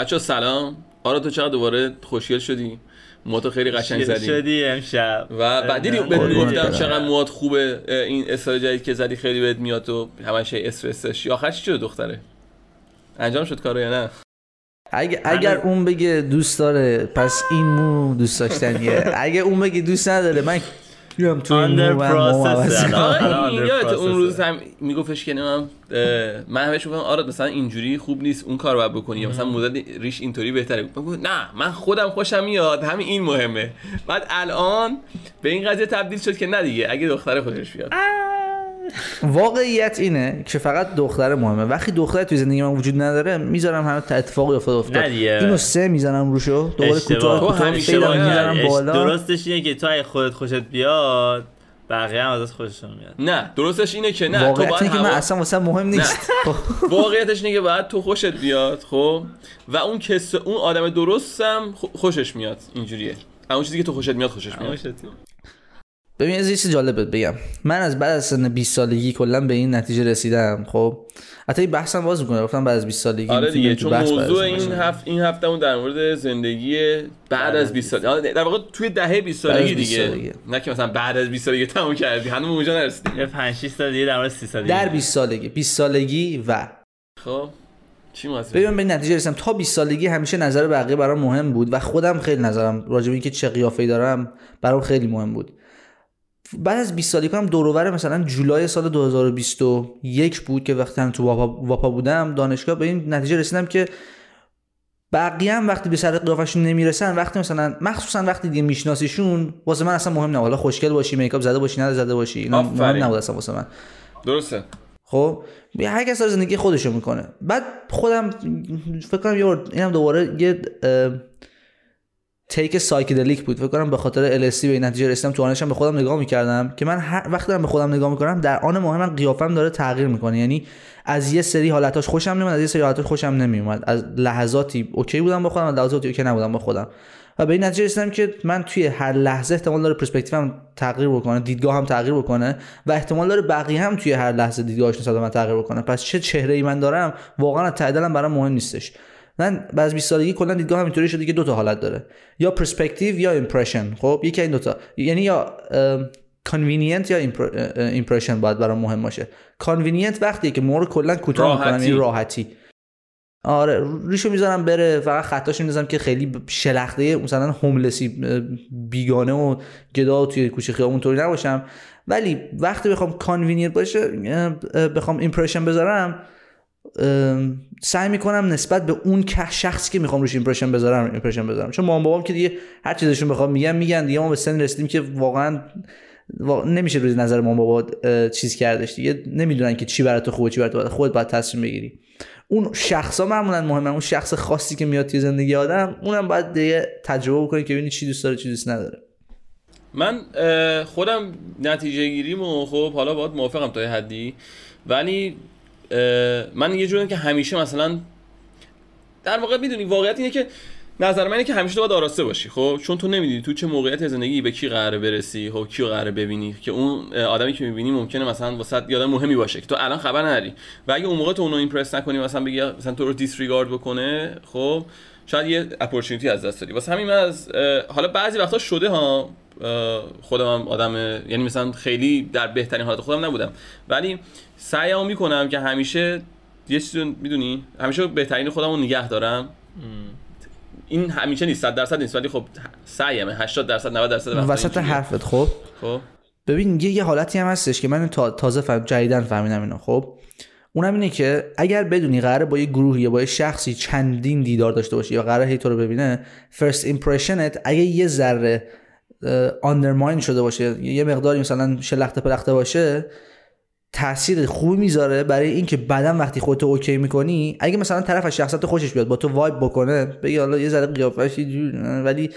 بچه سلام. آرا تو چقدر دوباره خوشگل شدی؟ موهاتو خیلی قشنگ زدی شدی امشب. و بعد دیدی بهت گفتم. چقدر موهات خوبه این استایل جدید که زدی خیلی بهت میاد و همش هی استرس داشتی. آخر چی شد دختره؟ انجام شد کارو یا نه؟ اگه اگر اون بگه دوست داره پس این مو دوست داشتنیه. اگه اون بگه دوست نداره من میرم تو من این under یادت اون. روز هم میگفتش که نمیم من همش می‌گفتم آره مثلا اینجوری خوب نیست اون کار باید بکنی. یا مثلا مدل ریش اینطوری بهتره. بگو نه من خودم خوشم میاد. همین این مهمه. بعد الان به این قضیه تبدیل شد که نه دیگه. اگه دختر خودش بیاد. واقعیت اینه که فقط دختر مهمه. وقتی دختر توی زندگی من وجود نداره می‌ذارم همه اتفاقی افتاد. افتاد. اینو سه می‌زنم روشو. دوباره. کوتاه تو کوتاه اش- بالا. درستش اینه که تو اگه خودت خوشت بیاد بقیه هم ازت خوششون میاد. نه درستش اینه که نه تو واقعیت باید اینه که من اصلا واسه مهم نیست. خب. واقعیتش اینه که باید تو خوشت بیاد خب؟ و اون کس اون آدم درستم خو- خوشش میاد. اینجوریه. اون چیزی که تو خوشت میاد خوشش میاد. ببین از یه چیز جالب بهت بگم. من از بعد از سن 20 سالگی کلا به این نتیجه رسیدم خب؟ حتی این بحثم باز می‌کنه گفتم بعد از 20 سالگی آره دیگه تو چون بحث موضوع. این هفت این هفتهمون در مورد زندگی بعد از 20 سال آره، در واقع توی دهه 20 بعد از سالگی 20 دیگه. سالگی. نه که مثلا بعد از 20 سالگی تموم کردی. هنوز اونجا نرسیدی. یه 5 6 سال دیگه در مورد 30 سال در دیگه. 20 سالگی. 20 سالگی و. خب چی ببین به نتیجه رسیدم. تا 20 سالگی همیشه نظر بقیه برام مهم بود و خودم خیلی نظرم راجع به اینکه چه قیافه‌ای دارم برام خیلی مهم بود. بعد از 20 سالگی هم دور و بر مثلا جولای سال 2021 بود که وقتی من تو واپا, واپا بودم دانشگاه به این نتیجه رسیدم که بقیه هم وقتی به سر قیافشون نمی‌رسن وقتی مثلا مخصوصا وقتی دیگه میشناسیشون واسه من اصلا مهم نه حالا خوشگل باشی makeup زده باشی نه زده باشی اینا مهم. نبود اصلا واسه من. درسته. خب هر کس داره زندگی خودشو می‌کنه. بعد خودم فکر کنم یه اینم دوباره یه تیک psychedelic بود. فکر کنم به خاطر LSD به این نتیجه رسیدم تو آنشم به خودم نگاه می‌کردم که من هر وقت دارم به خودم نگاه می‌کنم در آن موقع من قیافم داره تغییر می‌کنه. یعنی از یه سری حالتاش خوشم نمیاد از یه سری حالتاش خوشم نمیومد از لحظاتی okay بودم با خودم از لحظاتی okay نبودم با خودم. و به این نتیجه رسیدم که من توی هر لحظه احتمال داره پرسپکتیوم تغییر بکنه دیدگاهم تغییر بکنه و احتمال داره بقیه هم توی هر لحظه دیدگاهش نسبت تغییر بکنه. پس چه چهره ای من دارم واقعا از ته دلم برام مهم نیستش. من بعد از 20 سالگی کلا دیدگاه اینطوری شده که دو تا حالت داره. یا پرسپکتیو یا impression خب یکی این دو تا. یعنی یا convenient یا impression باید برام مهم باشه. convenient وقتی که مو رو کلا کوتاه می‌کنم راحتی. یعنی راحتی. آره ریشو می‌ذارم بره فقط خطاش می‌ذارم که خیلی شلخته مثلا homeless ی بیگانه و گدا توی کوچه خیابون طوری نباشم. ولی وقتی بخوام convenient باشه بخوام impression بذارم سعی می‌کنم نسبت به اون که شخصی که می‌خوام روش impression بذارم impression بذارم. چون مام بابام که دیگه هر چیزشون بخوام میگم میگن. دیگه ما به سن رسیدیم که واقعا وا- نمیشه روی نظر مام بابا چیز کردش. دیگه نمی‌دونن که چی برات خوبه چی برات بده خودت باید تصمیم بگیری. اون شخصا معمولا مهمه اون شخص خاصی که میاد توی زندگی آدم اونم باید دیگه تجربه بکنی که ببینی چی دوست داره چی دوست نداره. من خودم نتیجه گیریمو خب حالا باید موافقم تا حدی. ولی من یه جوریم که همیشه مثلا در واقع می‌دونی واقعیت اینه که نظر من اینه که همیشه تو باید آراسته باشی خب؟ چون تو نمی‌دونی تو چه موقعیت زندگی به کی قراره برسی خب؟ کیو قراره ببینی؟ که اون آدمی که می‌بینی ممکنه مثلا واسه یه آدم مهمی باشه که تو الان خبر نداری. و اگه اون موقع تو اونو ایمپرس نکنی مثلا بگی مثلا تو رو دیسریگارد بکنه خب؟ شاید یه اپورتونتی از دست دادی واسه همین من از حالا بعضی وقتا شده ها خودم هم آدم یعنی مثلا خیلی در بهترین حالت خودم نبودم. ولی سعیمو می‌کنم که همیشه یه چیزی می‌دونی؟ همیشه بهترین خودم رو نگه دارم. این همیشه نیست 100 درصد نیست ولی خب سعیمه 80 درصد 90 درصد وسط. حرفت خب؟ خب. ببین یه, حالتی هم هستش که من تا تازه فهم جدیدن فهمیدم اینو خب؟ اونم اینه که اگر بدونی قراره با یه گروهی یا با یه شخصی چندین دیدار داشته باشی یا قراره هی تو رو ببینه first impression ت اگه یه ذره undermine شده باشه یه مقداری مثلا شلخته پلخته باشه تاثیر خوبی می‌ذاره برای اینکه بعدا وقتی خودتو okay می‌کنی اگه مثلا طرف از شخصیت خوشش بیاد با تو vibe بکنه بگی حالا یه ذره قیافش ولی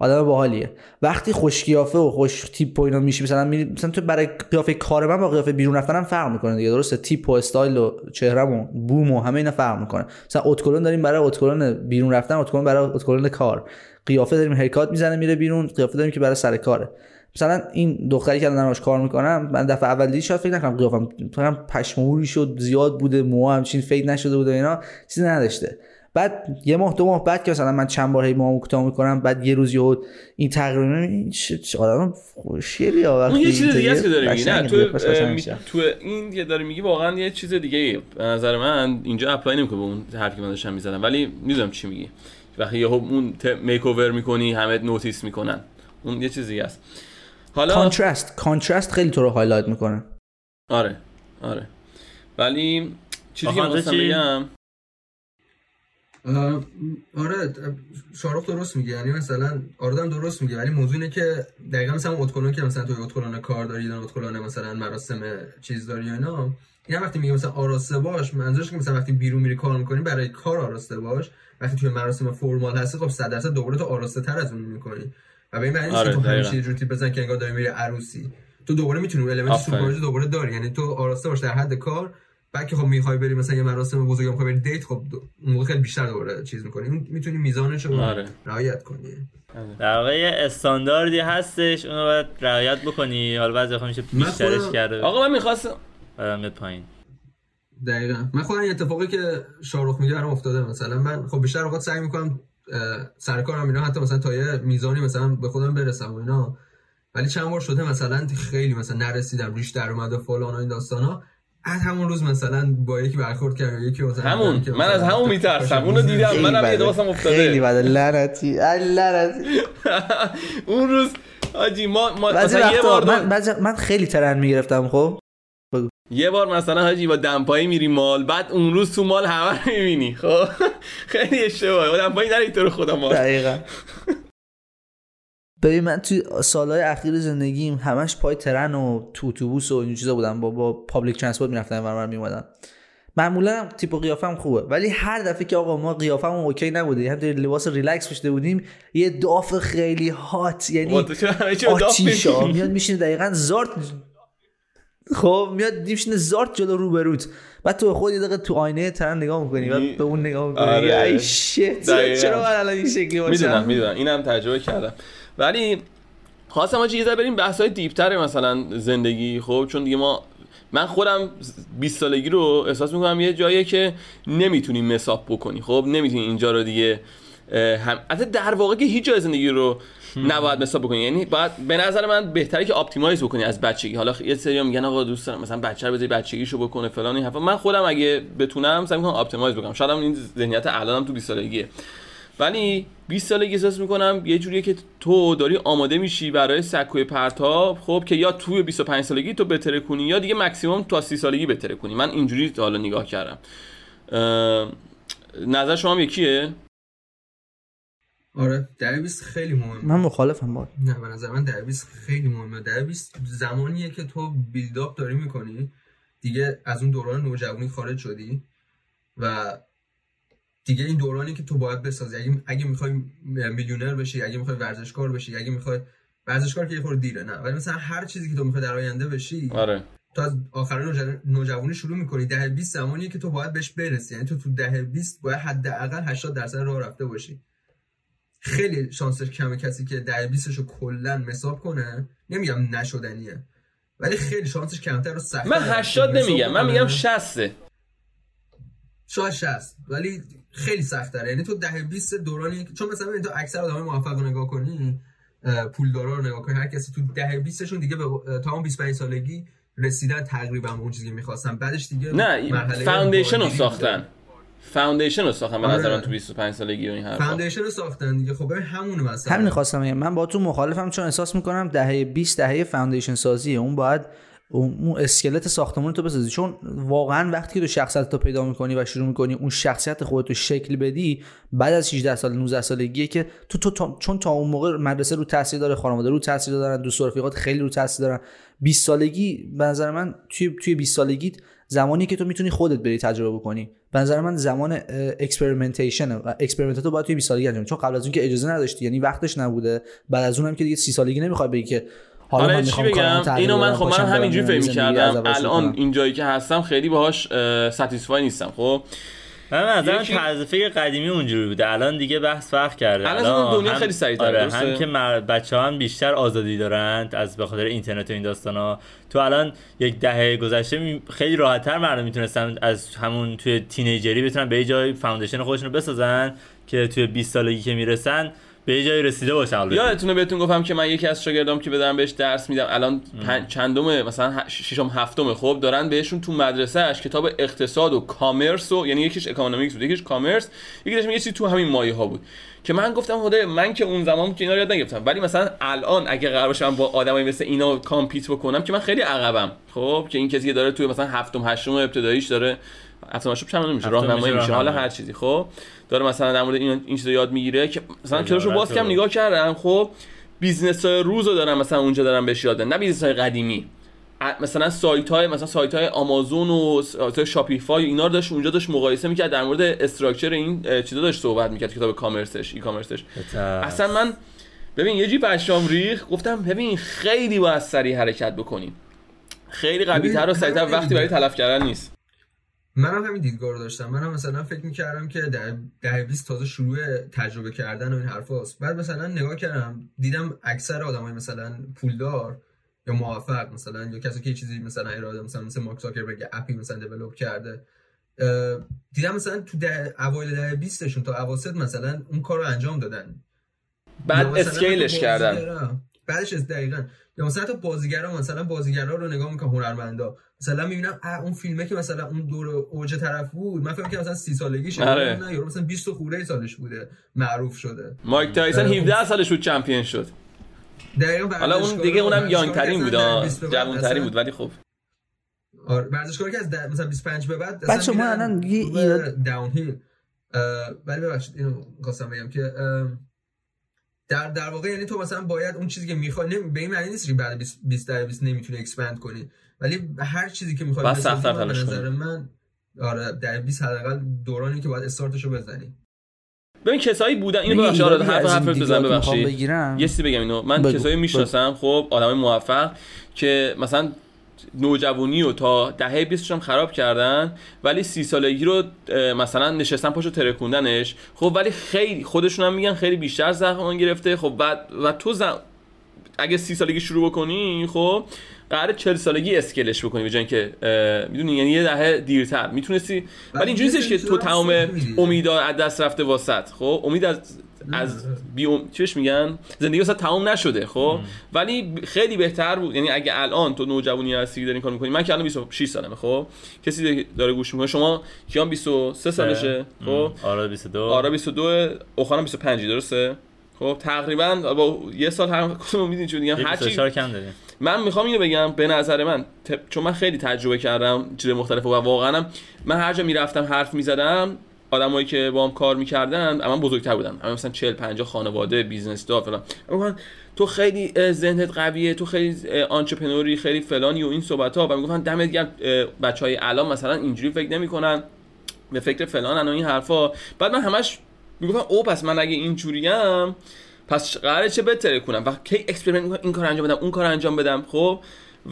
آدم باحالیه. وقتی خوش قیافه و خوش تیپ و اینا میشی مثلا میری مثلا تو برای قیافه کار من با قیافه بیرون رفتنم فرق می‌کنه دیگه درسته؟ تیپ و استایل و چهرم و بوم و همه اینا فرق می‌کنه. مثلا ادکلن داریم برای ادکلن بیرون رفتن ادکلن برای ادکلن کار. قیافه داریم haircut می‌زنه میره بیرون قیافه داریم که برای سر کاره. مثلا این دختری که الان دارم کار می‌کنم من دفعه اول دیدی شاید فکر نکنم قیافم فکرم پشموری شد زیاد بوده موها همچین fade نشده بوده و اینا چیزی نداشته. بعد یه ماه دو ماه بعد که مثلا من چند بار هی موامو کوتاه می‌کنم بعد یه روز یهو این می‌بینم این چه آدم خوشگلی ها اون یه چیز. دیگه است که داری میگی نه؟ تو تو این که داری میگی واقعا یه چیز دیگه. به نظر من اینجا apply نمی‌کنه به اون حرفی که من داشتم می‌زدم. ولی می‌دونم چی میگی. وقتی یهو اون makeover می‌کنی همه notice می‌کنن. اون یه چیز دیگه است. حالا contrast contrast خیلی تو رو highlight می‌کنه. آره آره. ولی چیزی که می‌خواستم چی؟ بگم آره شاهرخ درست میگه. یعنی مثلا آردم درست میگه. ولی موضوع اینه که دقیقا مثلا ادکلن که مثلا توی ادکلن کار داری یا ادکلن مثلا مراسم چیز داری و اینا این هم وقتی میگه مثلا آراسته باش منظورش که مثلا وقتی بیرون میری کار می‌کنی برای کار آراسته باش. وقتی توی مراسم formal هستی خب 100 درصد دوباره تو آراسته تر از اون می‌کنی. و به این معنی نیست آره، که تو. همیشه یه جور تیپ بزن که انگار داری میری عروسی. تو دوباره می‌تونی اون element. surprise دوباره داری. یعنی تو آراسته باش در حد کار بعد که خب می‌خوای بری مثلا یه مراسم بزرگ یا می‌خوای بری date خب دو- اون موقع خیلی بیشتر دوباره چیز می‌کنی. می‌تونی میزانش رو آره. رعایت کنی. در واقع یه استانداردی هستش اونو باید رعایت بکنی. حالا بعضی وقتا میشه بیشترش خودم- کرده آقا من می‌خواستم بعدم میاد پایین. دقیقا. من خودم این اتفاقی که شاروخ میگه برام افتاده مثلا من خب بیشتر اوقات سعی می‌کنم سر کارم اینا حتی مثلا تا یه میزانی مثلا به خودم برسم و اینا. ولی چند بار شده مثلا خیلی مثلا نرسیدم ریش در اومد و فلان و این داستانا از همون روز مثلا با یکی برخورد کردم یکی مثلا همون. من مثلا از همون میترسم. اونو دیدم. خیلی منم یه. دوستم افتاده. خیلی بده. لعنتی. لعنتی. اون روز آجی ما, ما مثلا یه بار من من خیلی ترن می‌گرفتم خب؟ یه بار مثلا حاجی با دمپایی میری mall بعد اون روز تو mall همه رو می‌بینی. خب؟ خیلی اشتباهه با دمپایی نری تو رو خدا mall. دقیقا. ببین من توی سالهای اخیر زندگیم همش پای ترن و تو اتوبوس و این چیزا بودم. با با public transport می‌رفتم ور میومدم معمولا تیپ و قیافم خوبه. ولی هر دفعه که آقا ما قیافمون okay نبوده هم لباس ریلکس پوشیده بودیم یه داف خیلی هات یعنی آتیشا؟ میاد میشینه دقیقا زارت خب میاد میشینه زارت جلو روبروت. بعد تو خود یه دقیقه تو آینه ترن نگاه می‌کنی بعد به اون نگاه می‌کنی. آره. ای شیت. چرا من الان این شکلی باشم؟ می‌دونم می‌دونم. اینم تجربه کردم. ولی خواستم آجی یه بریم بحث های دیپتر مثلا زندگی. خب چون دیگه ما من خودم 20 سالگی رو احساس می‌کنم یه جاییه که نمی‌تونی mess up بکنی. خب نمی‌تونی اینجا رو دیگه هم البته در واقع که هیچ جای زندگی رو نباید mess up بکنی. یعنی باید به نظر من بهتره که optimize بکنی از بچگی. حالا یه سری میگن آقا دوست دارم مثلا بچه رو بذاری بچگیشو بکنه فلان این حرفا. من خودم اگه بتونم سعی می‌کنم optimize بکنم. شاید این ذهنیت الانم تو 20 سالگیه. ولی 20 سالگی احساس می‌کنم یه جوریه که تو داری آماده میشی برای سکوی پرتاب. خب که یا توی 25 سالگی تو بترکونی یا دیگه مکسیموم تا 30 سالگی بترکونی. من اینجوری تا حالا نگاه کردم. نظر شما هم یکیه؟ آره ده بیست خیلی مهمه. من مخالفم با نه به نظر من ده بیست خیلی مهمه. ده بیست زمانیه که تو بیلداپ داری می‌کنی. دیگه از اون دوران نوجوانی خارج شدی و دیگه این دورانی که تو باید بسازی. اگه اگه می‌خوای میلیونر بشی اگه می‌خوای ورزشکار بشی اگه می‌خوای ورزشکار که یه خورده دیره نه. ولی مثلا هر چیزی که تو می‌خوای در آینده بشی آره. تو از آخر نوجو- نوجوانی شروع می‌کنی. ده 20 زمانیه که تو باید بهش برسی. یعنی تو تو ده 20 باید حداقل 80 درصد راه رفته باشی. خیلی شانسش کمه کسی که ده 20 رو کلا مساب کنه. نمیگم نشدنیه. ولی خیلی شانسش کمتر و سخت‌تر من 80 نمیگم من میگم 60 شاید 60 ولی خیلی سخت تره یعنی تو ده 20 دورانی چون مثلا تو اکثر آدمای موفق رو نگاه کنی پولدارا رو نگاه کنی هر کسی تو ده 20 شون دیگه به تا اون 25 سالگی رسیدن تقریبا اون چیزی که می‌خواستن. بعدش دیگه نه مرحله فاوندیشن رو ساختن. foundation رو ساختن به آره. نظر من تو 25 سالگی و این حرفا. فاوندیشن رو ساختن دیگه. خب ببین همون مثلا. همین خواستم بگم. من با تو مخالفم چون احساس می‌کنم دهه 20 دهه foundation سازیه. اون باید اون اون اسکلت ساختمون تو بسازی. چون واقعا وقتی که تو شخصیت تو پیدا می‌کنی و شروع می‌کنی اون شخصیت خودت رو شکل بدی بعد از 18 سال 19 سالگیه که تو, تو تا- چون تا اون موقع مدرسه رو تاثیر داره خانواده رو تاثیر دارن دوست و رفیقات خیلی رو تاثیر دارن. 20 سالگی به نظر من توی توی 20 سالگیت زمانی که تو می‌تونی خودت بری تجربه بکنی. به نظر من زمان experimentation و experiment تو باید توی 20 سالگی انجام. چون قبل از اون که اجازه نداشتی یعنی وقتش نبوده. بعد از اونم که دیگه 30 سالگی نمی‌خوای بگی که حالا حالا من چی می‌خوام بگم؟ اینو من خب من همینجوری فکر کردم الان کنم. این جایی که هستم خیلی باهاش satisfy نیستم خب؟ من نظرم یکی- طرز فکر قدیمی اونجوری بوده. الان دیگه بحث فرق کرده. الان دنیا هم- خیلی سریع‌تره، آره؟ هم که بچه ها هم بیشتر آزادی دارند از به خاطر اینترنت و این داستان ها تو الان یک دهه گذشته خیلی راحتتر مردم می‌تونستن از همون توی teenager ی بتونن به جای foundation خودشون رو بسازن که توی 20 سالگی که می‌رسن به یه جایی رسیده باشن البته. یادتونه بهتون گفتم که من یکی از شاگردام که بدارم بهش درس میدم الان پن... چندمه مثلا ششم هفتمه خب دارن بهشون تو مدرسهش کتاب اقتصاد و commerce و یعنی یکیش economics بود یکیش commerce یکیش یه چیزی تو همین مایه ها بود که من گفتم خدای من که اون زمان که اینا رو یاد نگرفتم ولی مثلا الان اگه قرار باشم با آدمای مثل اینا compete بکنم که من خیلی عقبم خب که این کسی که داره توی مثلا هفتم هشتم ابتداییش داره هشتم چند نمیشه هفتم راهنمایی میشه میشه حالا. هر چیزی خب داره مثلا در مورد این این چیزا یاد می‌گیره که مثلا کلاشو باز رو. نگاه کردم خب بیزنس های روز رو دارم مثلا اونجا دارم بهش یاد. نه بیزنس های قدیمی مثلا سایت های مثلا سایت های آمازون و سایت های شاپیفای اینا رو داشت اونجا داشت مقایسه می‌کرد در مورد استراکچر این چیزا داشت صحبت می‌کرد کتاب کامرسش ای کامرسش. اصلا من ببین یه جی پشمام ریخ گفتم ببین خیلی باید سریع حرکت بکنیم خیلی قوی تر و سریعتر وقتی برای تلف کردن نیست منم همین دیدگاه رو داشتم. منم مثلا فکر می‌کردم که در ده 20 تازه شروع تجربه کردن و این حرفاست بعد مثلا نگاه کردم دیدم اکثر آدمای مثلا پولدار یا موفق مثلا یا کسی که چیزی مثلا اراده مثلا مثل مارک زاکربرگ یه اپی مثلا دیولپ کرده دیدم مثلا تو ده اوایل ده 20 شون تا اواسط مثلا اون کار رو انجام دادن. بعد اسکیلش کردن. بعدش از دقیقا. یا مثلا حتی بازیگرا مثلا بازیگرا رو نگاه می‌کنم هنرمندا. مثلا می‌بینم اون فیلمه که مثلا اون دور اوج طرف بود من فکر کنم مثلا 30 سالگیش آره. نه یارو مثلا 20 خورده سالش بوده. معروف شده. مایک تایسون اه، 17 سالش بود چمپیون شد. حالا اون دیگه اونم یانگ که ترین بود در آه. 20 به بعد جوان ترین بود ولی خب. آره ورزشکاری که از در... مثلا 25 به بعد بچه، ما الان یه ایراد- داون هیل ولی ببخشید اینو خواستم بگم که اه، در در واقع یعنی تو مثلا باید اون چیزی که می‌خوای نمی... به این معنی نیست که بعد 20 20 در 20 نمی‌تونی اکسپند کنی ولی هر چیزی که می‌خوای بسازی، سخت‌تر تلاش نظر من آره در 20 حداقل دورانی که باید استارتشو بزنی ببین کسایی بودن اینو ببخشید آره حرف حرف دیدگاه بزن که می‌خوام ببخشید یه چیزی بگم اینو من بگو. کسایی. می‌شناسم خب آدمای موفق که مثلا نوجوانی و تا دهه 20 هم خراب کردن ولی سی سالگی رو مثلا نشستن پاشو ترکوندنش. خب ولی خیلی خودشون هم میگن خیلی بیشتر زمان گرفته. خب بعد و تو زم... اگه سی سالگی شروع بکنی خب قرار 40 سالگی اسکلش بکنی به جای اینکه اه، می‌دونی؟ یعنی یه دهه دیرتر. می‌تونستی؟ ولی اینجوری نیستش که تو تمام امیدا از دست رفته واسط خب؟ امید از از بی ام... چیش میگن؟ زندگی واسه تمام نشده خب؟ ولی خیلی بهتر بود. یعنی اگه الان تو نوجوانی هستی داری این کار می‌کنی من که الان 26 سالمه خب؟ کسی داره گوش می‌کنه. شما کیان 23 سالشه خب؟ آره 22 آرا 22 اوخانم 25 درسته؟ خب تقریبا با یه سال هر کدوم می‌دونی چون میگم. یه هر چی 24 کم داریم. من می‌خوام اینو بگم به نظر من چون من خیلی تجربه کردم چیز مختلف و واقعا من هر جا می‌رفتم حرف می‌زدم آدمایی که با هم کار می‌کردن من بزرگتر بودن اما مثلا 40 50 خانواده business دار فلان. می‌گفتن تو خیلی ذهنت قویه تو خیلی entrepreneur ی خیلی فلانی و این صحبت ها و می‌گفتن دمت گرم بچه های الان مثلا اینجوری فکر نمی‌کنن به فکر فلان و این حرفا. بعد من همش می‌گفتم او پس من اگه اینجوریم پس قراره چه بهتر کنم؟ و کی experiment می‌کنم این کار انجام بدم اون کار انجام بدم. خب؟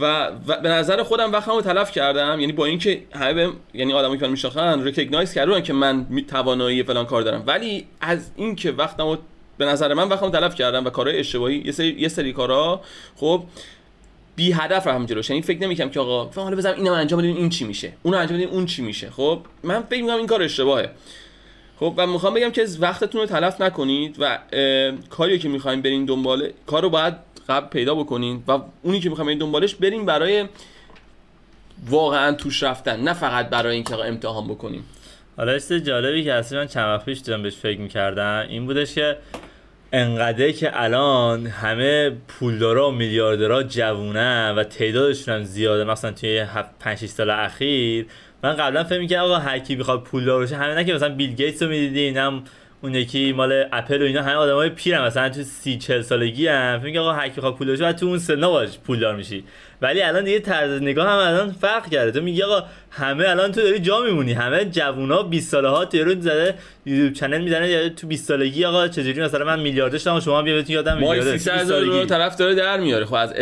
و, و به نظر خودم وقتمو تلف کردم یعنی با اینکه همه بهم یعنی آدمایی که من میشناختن recognize کردن که من توانایی فلان کار دارم. ولی از اینکه وقتمو به نظر من وقتمو تلف کردم و کارهای اشتباهی یه سری یه سری کارا خب بی هدف رفتم جلوش. یعنی فکر نمی‌کنم که آقا حالا بزنم اینو انجام بدیم این چی میشه؟ اونو انجام بدیم اون چی میشه؟ خب؟ من فکر می‌کنم این کار اشتباهه. خب و می‌خوام بگم که وقتتون رو تلف نکنید و کاری که می‌خوایم برین دنبال کار رو باید قبل پیدا بکنین و اونی که می‌خوایم برین دنبالش بریم برای واقعا توش رفتن نه فقط برای اینکه امتحان بکنیم. حالا چیز جالبی که اصلا من چند وقت پیش داشتم بهش فکر می‌کردم این بودش که انقدر که الان همه پولدارا و میلیاردرها جوونه و تعدادشون هم زیاده مثلا توی 5 6 سال اخیر من قبلا فکر می‌کردم آقا هر کی بخواد پولدار بشه همه نه که مثلا بیل گیتس رو می‌دیدی نه اون یکی مال اپل و اینا همه آدمای پیرن مثلا تو 30 40 سالگی هم. فکر می‌کنم آقا هر کی بخواد پولدار بشه تو اون سنا باش پولدار میشی. ولی الان دیگه طرز نگاه هم الان فرق کرده. تو میگی آقا همه الان تو داری جا میمونی. همه جوونا 20 ساله ها ترون زده یوتیوب channel می‌زنه. یا تو 20 سالگی آقا چجوری مثلا من میلیاردر شدم شما بیا بهتون یاد بدم میلیاردر 300 هزار دلار طرف داره در میاره. خب از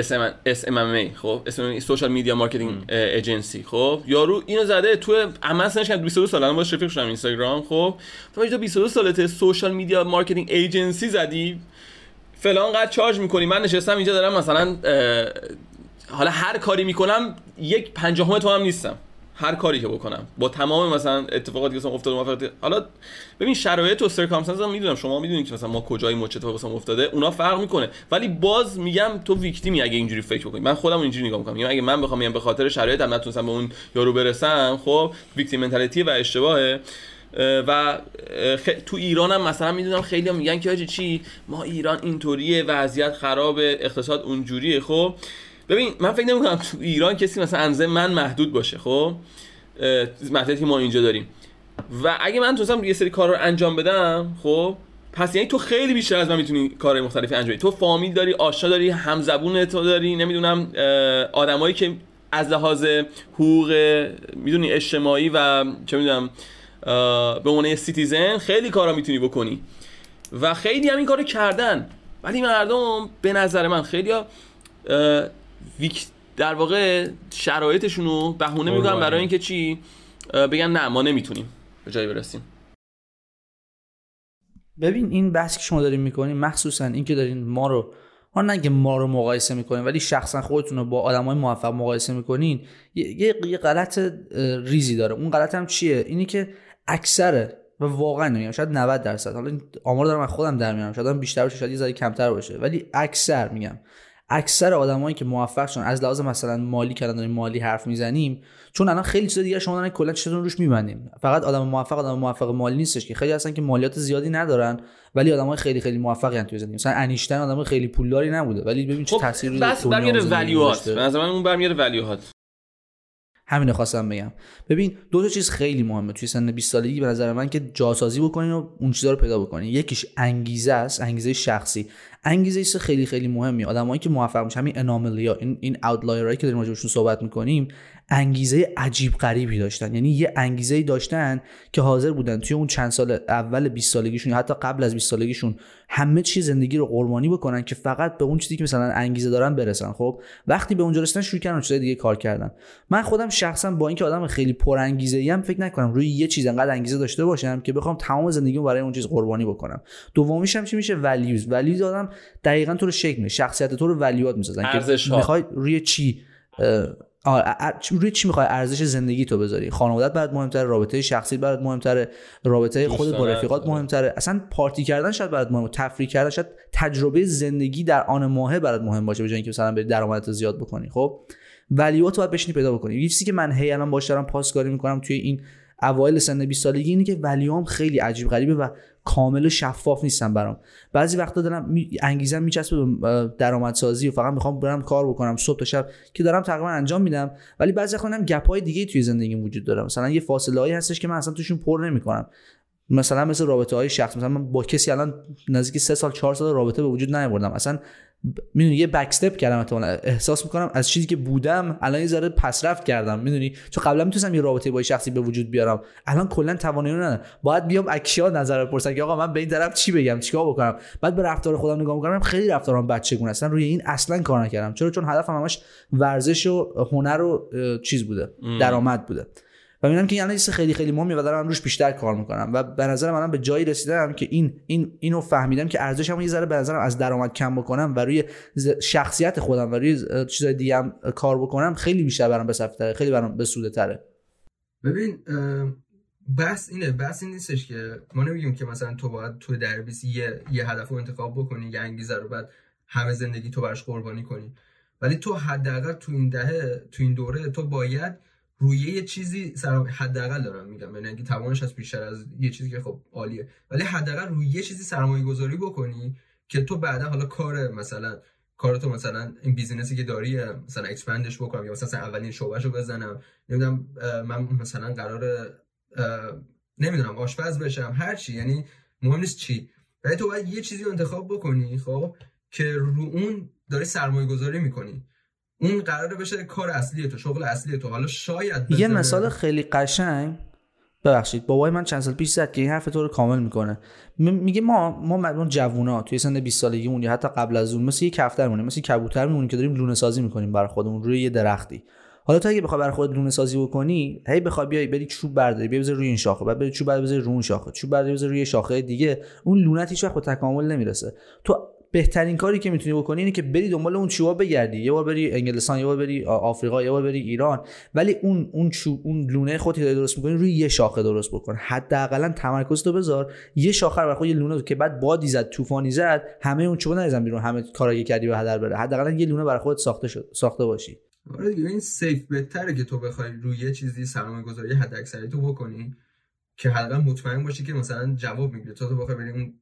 SMMA. خب اسم social media marketing agency خب یارو اینو زده تو عمل سنش که 22 سال الان باش رفیق شدم اینستاگرام. خب تو تو 22 سالته social media marketing agency زدی. فلان قد charge می‌کنی. من نشستم اینجا دارم مثلا حالا هر کاری می‌کنم یک پنجاهم تو هم نیستم. هر کاری که بکنم. با تمام مثلا اتفاقاتی که مثلا افتاده موفقیت حالا ببین شرایط و سرکامستانس هم می‌دونم. شما می‌دونید که مثلا ما کجای چه اتفاقی واسمون افتاده. اونا فرق می‌کنه. ولی باز میگم تو ویکتیمی اگه اینجوری فکر بکنی. من خودم اینجوری نگاه می‌کنم. میگم اگه من بخوام میگم به خاطر شرایطم نتونستم به اون یارو برسم خب ویکتیم منتالیتی و اشتباهه. اه، و خ... تو ایران هم مثلا می‌دونم خیلی هم میگن که چی؟ ما ایران اینطوریه وضعیت خرابه اقتصاد اونجوریه خب. ببین من فکر نمی‌کنم تو ایران کسی مثلا اندازه من محدود باشه خب؟ محدودیتی که ما اینجا داریم. و اگه من تونستم یه سری کار رو انجام بدم خب؟ پس یعنی تو خیلی بیشتر از من می‌تونی کارهای مختلفی انجام بدی. تو فامیل داری آشنا داری همزبون تو داری نمی‌دونم آدمایی که از لحاظ حقوق می‌دونی اجتماعی و چه می‌دونم به عنوان citizen خیلی کارا می‌تونی بکنی. و خیلی هم این کارو کردن. ولی مردم به نظر من خیلی ویک در واقع شرایطشون رو بهونه می‌کنن قربانی. برای اینکه چی؟ بگن نه ما نمی‌تونیم به جایی برسیم. ببین این بحثی که شما دارین می‌کنین مخصوصا این که دارین ما رو ما نه که ما رو مقایسه می‌کنین ولی شخصا خودتون رو با آدمای موفق مقایسه می‌کنین یه, یه, غلط ریزی داره. اون غلط هم چیه؟ اینی که اکثر و واقعا نمیگم شاید 90 درصد. حالا این آمار دارم از خودم در میارم. شاید هم بیشتر باشه شاید یه ذره کمتر باشه. ولی اکثر میگم. اکثر آدمایی که موفق شدن از لحاظ مثلا مالی کردن داریم مالی حرف می‌زنیم چون الان خیلی چیزا دیگه شما دارن کلا چطور روش میبندیم. فقط آدم موفق آدم موفق مالی نیستش که. خیلی هستن که مالیات زیادی ندارن ولی آدمای خیلی خیلی موفقی توی زندگی. مثلا انیشتن آدم خیلی پولداری نبوده ولی ببین چه روی خب، بس. به نظر من اون برمیگرده ولیوهات همین خواستم بگم. ببین دو تا چیز خیلی مهمه توی سن 20 سالگی به نظر من که جاسازی بکنین و اون چیزا رو پیدا بکنین. یکیش انگیزه است انگیزه شخصی. انگیزه خیلی خیلی مهمی. آدمایی که موفق میشن همین اناملیا این این اوتلایرایی که داریم راجعشون صحبت می‌کنیم انگیزه عجیب غریبی داشتن. یعنی یه انگیزه داشتن که حاضر بودن توی اون چند سال اول 20 سالگیشون یا حتی قبل از 20 سالگیشون همه چیز زندگی رو قربانی بکنن که فقط به اون چیزی که مثلا انگیزه دارن برسن. خب وقتی به اونجا رسیدن شروع کردن چیزای دیگه کار کردن. من خودم شخصا با اینکه آدم خیلی پر انگیزه ای فکر نکنم روی یه چیز انقدر انگیزه داشته باشم که بخوام تمام زندگیمو برای اون چیز قربانی بکنم. دومیش هم چی میشه؟ ولیوز ولیوز آدم دقیقا تو رو شکل میده شخصیت تو رو ولیوات می‌سازن که ارزش‌ها. می‌خوای روی چی روی چی می‌خوای ارزش زندگی تو بذاری؟ خانوادت برات مهمتره رابطه شخصی برات مهمتره رابطه خودت با رفیقات. مهمتره. اصلا پارتی کردن شاید برات مهمه تفریح کردن شاید تجربه زندگی در آن ماهه برات مهم باشه به جای اینکه مثلا بری درآمدت زیاد بکنی. خب؟ ولیوات باید بشینی پیدا بکنی. یه چیزی که من هی الان باش دارم پاسکاری می‌کنم توی این اوایل سن 20 سالگی اینه که ولیوام خیلی عجیب غریبه و کامل و شفاف نیستن برام. بعضی وقتا دارم می... انگیزم میچسبه به درآمدسازی و فقط می‌خوام برم کار بکنم صبح تا شب که دارم تقریبا انجام میدم. ولی بعضی وقتا هم گپ های دیگه توی زندگیم وجود داره. مثلا یه فاصله هایی هستش که من اصلا توشون پر نمی‌کنم. مثلا مثل رابطه های شخص مثلا من با کسی الان نزدیک سه سال چهار سال رابطه به وجود نیاوردم. اصلا می‌دونی یه بک استپ کردم احتمالاً. احساس می‌کنم از چیزی که بودم الان یه ذره پسرفت کردم. می‌دونی؟ چون قبلا می‌تونستم یه رابطه با شخصی به وجود بیارم. الان کلا توانایی رو ندارم. باید بیام اکشیا نظر بپرسم که آقا من به این طرف چی بگم؟ چیکار بکنم؟ بعد به رفتار خودم نگاه می‌کنم خیلی رفتارم بچگونه اصلا روی این اصلا کار نکردم. چرا؟ چون هدفم همش ورزش و هنر و چیز بوده. درآمد بوده. و می‌بینم که این چیز خیلی خیلی مهمه و دارم روش بیشتر کار می‌کنم و به نظر منم به جایی رسیدم که این این اینو فهمیدم که ارزشمو یه ذره به نظرم از درآمد کم بکنم و روی شخصیت خودم و روی چیزای دیگه کار بکنم خیلی بیشتر برام به خیلی برام به سوده تره. ببین بحث اینه بحث این نیستش که ما نمیگیم که مثلا تو باید تو در بیست یه یه هدف رو انتخاب بکنی یه انگیزه رو بعد همه زندگی تو براش قربانی کنی. ولی تو حداقل تو این دهه تو این دوره تو باید روی یه چیزی سر حداقل دارم میگم. یعنی اگه توانش از بیشتر از یه چیزی که خب عالیه. ولی حداقل روی یه چیزی سرمایه گذاری بکنی که تو بعدا حالا کار مثلا کارتو مثلا این business ی که داری مثلا expand ش بکنم یا مثلا اولین شعبهشو بزنم. نمی‌دونم من مثلا قرار نمی‌دونم آشپز بشم هر چی. یعنی مهم نیست چی. ولی تو باید یه چیزی رو انتخاب بکنی خب که رو اون داری سرمایه گذاری می‌کنی. اون قراره بشه کار اصلی تو شغل اصلی تو. حالا شاید یه مثال خیلی قشنگ. ببخشید بابای من چند سال پیش زد که این حرف تو رو کامل می‌کنه. میگه ما ما مردم جوونا توی سن 20 سالگیمون یا حتی قبل از اون مثل یه کفتر مونیم مثل کبوتر میمونیم که داریم لونه سازی می‌کنیم برای خودمون روی یه درختی. حالا تو اگه بخوای برای خودت لونه سازی بکنی هی بخوای بیای بری چوب برداری بیا بذار روی این شاخه بعد بری چوب برداری روی اون شاخه چوب برداری بذار روی شاخه دیگه. اون لونت هیچ وقت به تکامل نمی‌رسه. تو بهترین کاری که می‌تونی بکنی اینه که بری دنبال اون چوبا بگردی. یه بار بری انگلستان یه بار بری آفریقا یه بار بری ایران. ولی اون اون چوب اون لونه خودت که درست می‌کنی روی یه شاخه درست بکن. حداقل تمرکز تو بذار. یه شاخه رو خود یه لونه که بعد بادی زد طوفانی زد همه اون چوبا نریزن بیرون همه کارایی کردی به هدر بره. حداقل یه لونه برای خودت ساخته شد ساخته باشی. آره این سیف بهتره که تو بخوای روی یه چیزی سرمایه گذاری تو بکنی. که حداقل مطمئن باشی که مثلا جواب می‌گیره تا تو بخوای بری اون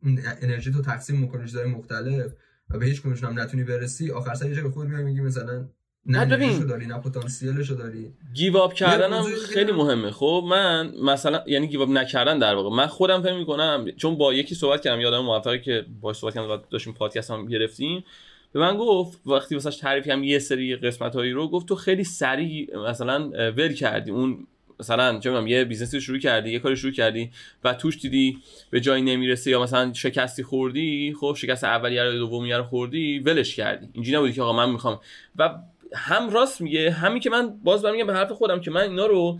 انرژی تو تقسیم بکنی چیزای مختلف و به هیچ کدومشون هم نتونی برسی آخر سر یه خود میای میگی مثلا نه ببین. داری نه پتانسیلشو داری. گیو اپ کردن هم خیلی مهمه. خب من مثلا یعنی گیو اپ نکردن در واقع. من خودم فکر می‌کنم چون با یکی صحبت کردم یادم موفقی که باهاش صحبت کردم داشتیم پادکست هم گرفتیم. به من گفت وقتی واسش تعریف هم یه سری قسمت هایی رو گفت تو خیلی سریع مثلا ول کردی. اون مثلا چه یه business ی شروع کردی یه کاری شروع کردی و توش دیدی به جایی نمی‌رسه یا مثلا شکستی خوردی خب شکست اولیه رو دومیه رو خوردی ولش کردی. اینجوری نبودی که آقا من می‌خوام. و هم راست میگه همین که من باز برمیگم به حرف خودم که من اینا رو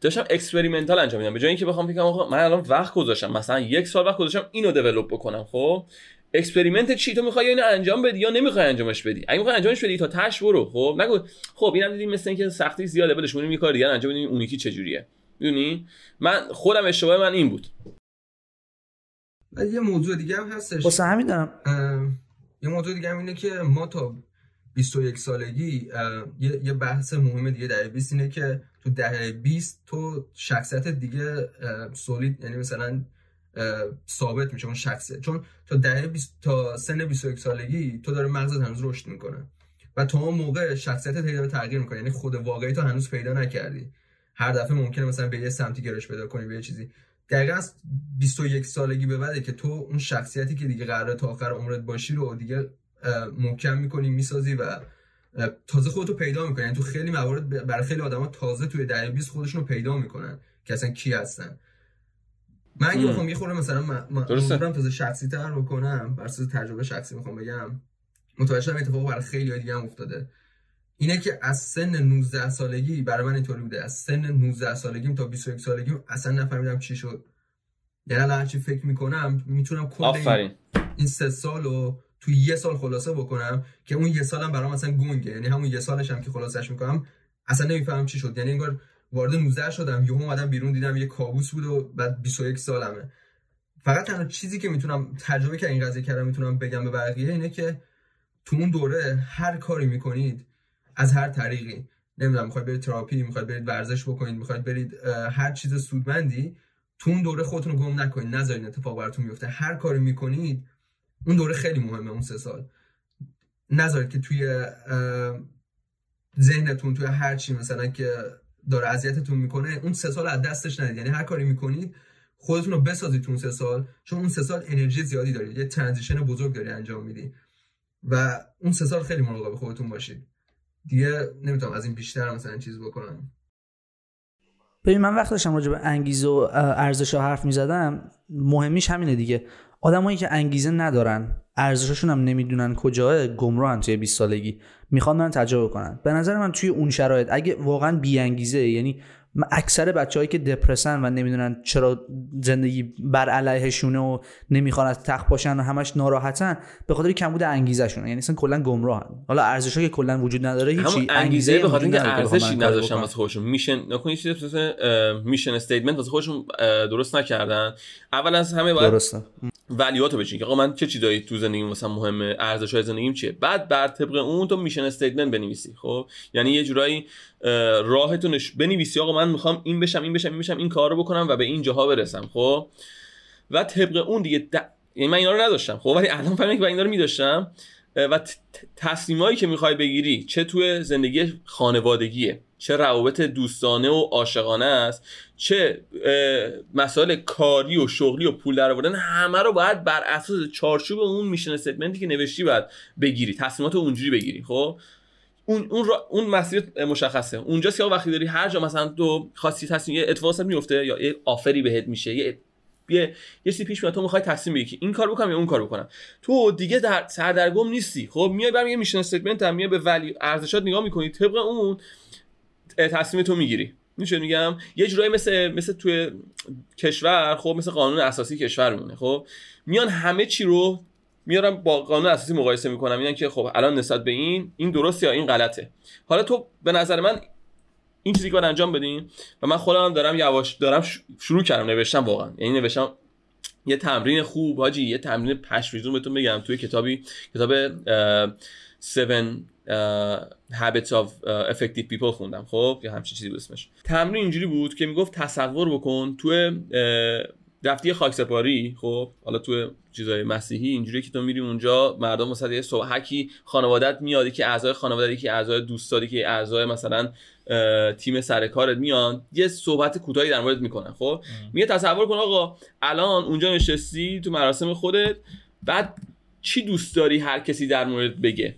داشتم experimental انجام میدم به جای اینکه بخوام فکر من الان وقت گذاشتم مثلا یک سال وقت گذاشتم اینو develop بکنم خب؟ experiment چی؟ تو می‌خوای اینو انجام بدی یا نمی‌خوای انجامش بدی؟ اگه می‌خوای انجامش بدی تا تهش برو خب؟ نگو خب اینم دیدیم مثل اینکه سختی زیاده بلش کنیم یه کار دیگه انجام بدیم اون یکی چجوریه؟ می‌دونی؟ من خودم اشتباه من این بود. یه موضوع دیگه هم هستش. واسه همین دارم. یه موضوع دیگه هم اینه که ما تا 21 سالگی یه بحث مهم دیگه در 20 اینه که تو دهه 20 تو شخصیت دیگه سولید یعنی مثلا ثابت میشه اون شخصه. چون تا دهه تا سن 21 سالگی تو داره مغزت هنوز رشد می‌کنه. و تا اون موقع شخصیتت داره تغییر می‌کنه. یعنی خود واقعی تو هنوز پیدا نکردی. هر دفعه ممکنه مثلا به یه سمتی گرش پیدا کنی به یه چیزی. دقیقا از 21 سالگی به بعده که تو اون شخصیتی که دیگه قراره تا آخر عمرت باشی رو دیگه محکم می‌کنی می‌سازی و تازه خودتو پیدا می‌کنی. یعنی تو خیلی موارد برای خیلی آدما تازه توی دهه 20 خودشون رو پیدا می‌کنن که اصلا کی هستن. من اگه بخوام یه خورده مثلا من تازه شخصی تر بکنم بر اساس تجربه شخصی می‌خوام بگم متوجه شدم اتفاق برای خیلی دیگه هم افتاده. اینه که از سن 19 سالگی برای من اینطوری بوده از سن 19 سالگیم تا 21 سالگیم اصلا نفهمیدم چی شد. یعنی الان چی فکر می‌کنم می‌تونم کل این, این سه سالو تو یه سال خلاصه بکنم که اون یه سالم برام مثلا گنگه. یعنی همون یه سالش هم که خلاصش می‌کنم اصلا نمی‌فهمم چی شد. یعنی انگار وارد 19 شدم یهو اومدم بیرون دیدم یه کابوس بود و بعد 21 سالمه. فقط تنها چیزی که می‌تونم تجربه که این قضیه کردم می‌تونم بگم به بقیه اینه که تو اون دوره هر کاری می‌کنید از هر طریقی نمی‌دونم می‌خواید برید تراپی می‌خواید برید ورزش بکنید می‌خواید برید هر چیز سودمندی تو اون دوره خودتون رو گم نکنید نذارین اتفاق براتون میفته هر کاری می‌کنید اون دوره خیلی مهمه اون سه سال. نذارید که توی ذهنتون توی هر چی مثلا که داره اذیتتون می‌کنه اون سه سال از دستش ندید. یعنی هر کاری می‌کنید خودتون رو بسازید تو اون سه سال چون اون سه سال انرژی زیادی دارید. یه ترانزیشن بزرگ داری انجام میدی و اون سه سال خیلی مراقب خودتون باشید. دیگه نمی‌تونم از این بیشتر مثلا چیز بکنم. ببین من وقت داشتم راجع به انگیزه و ارزش حرف می‌زدم. مهمیش همینه دیگه. آدمایی که انگیزه ندارن ارزششون هم نمی‌دونن کجاه گمراهن توی 20 سالگی. می‌خوان من تجربه کنن. به نظر من توی اون شرایط اگه واقعا بی انگیزه یعنی اکثر بچههایی که depressed ن و نمی‌دونن چرا زندگی بر علیهشونه و نمی‌خوان از تخت پاشن و همش ناراحتن به خاطر کمبود انگیزشونه. یعنی اصلا کلا گمراهن. حالا ارزشی که کلا وجود نداره هیچی انگیزه به خاطر اینکه ارزشی نداشتن واسه خودشون. mission نکن mission statement واسه خودشون درست نکردن. اول از همه باید درسته. value هاتو بچین که آقا من چه چیزایی تو زندگیم مثلا مهمه؟ ارزش های زندگیم چیه؟ بعد بر طبق اون تو mission statement بنویسی خب؟ یعنی یه جورایی راهتو نش... بنویسی. آقا من می‌خوام این بشم این بشم این بشم این کارو بکنم و به این جاها برسم خب؟ و طبق اون دیگه د... یعنی من اینا رو نداشتم خب؟ ولی الان فهمیدم که من اینا رو میداشتم و تصمیمایی که می‌خوای بگیری چه توی زندگی خانوادگیه چه روابط دوستانه و عاشقانه است چه مسائل کاری و شغلی و پول درآوردن همه رو باید بر اساس چارچوب اون میشن استیتمنتی که نوشتی باید بگیری تصمیمات اونجوری بگیری خب؟ اون اون را اون مسیر مشخصه. اونجاست که وقتی داری هر جا مثلا تو خاصی تصمیم یه اتفاقی میفته یا یه آفری بهت میشه یه یه یه سی پیش میاد تو می‌خوای تصمیم بگیری که این کار بکنم یا اون کار بکنم. تو دیگه در سردرگم نیستی. خب میای برام یه میشن استیتمنت هم میای به ولی ارزشات نگاه می‌کنی طبق اون تصمیم تو می‌گیری. میشه میگم؟ یه جورایی مثل مثل توی کشور خب مثل قانون اساسی کشورمونه. خب میان همه چی رو میارم با قانون اساسی مقایسه می‌کنم. اینن که خب الان نسبت به این این درست یا این غلطه. حالا تو به نظر من این چیزی که انجام بدین و من خودم دارم یواش دارم شروع کردم نوشتم واقعا. یعنی نوشتم یه تمرین خوب حاجی یه تمرین پش ریزون بهتون بگم. توی کتابی کتاب 7 habits of effective people خوندم. خب؟ یا همچین چیزی بود اسمش. تمرین اینجوری بود که می‌گفت تصور بکن توی رفتی خاکسپاری؟ خب حالا تو چیزای مسیحی اینجوری که تو میری اونجا مردم مثلا یه هکی خانوادت میاد که اعضای خانواده که اعضای دوستاری که اعضای مثلا تیم سر کارت میان یه صحبت کوتاهی در مورد می‌کنن خب؟ میگه تصور کن آقا الان اونجا نشستی تو مراسم خودت بعد چی دوست داری هر کسی در مورد بگه؟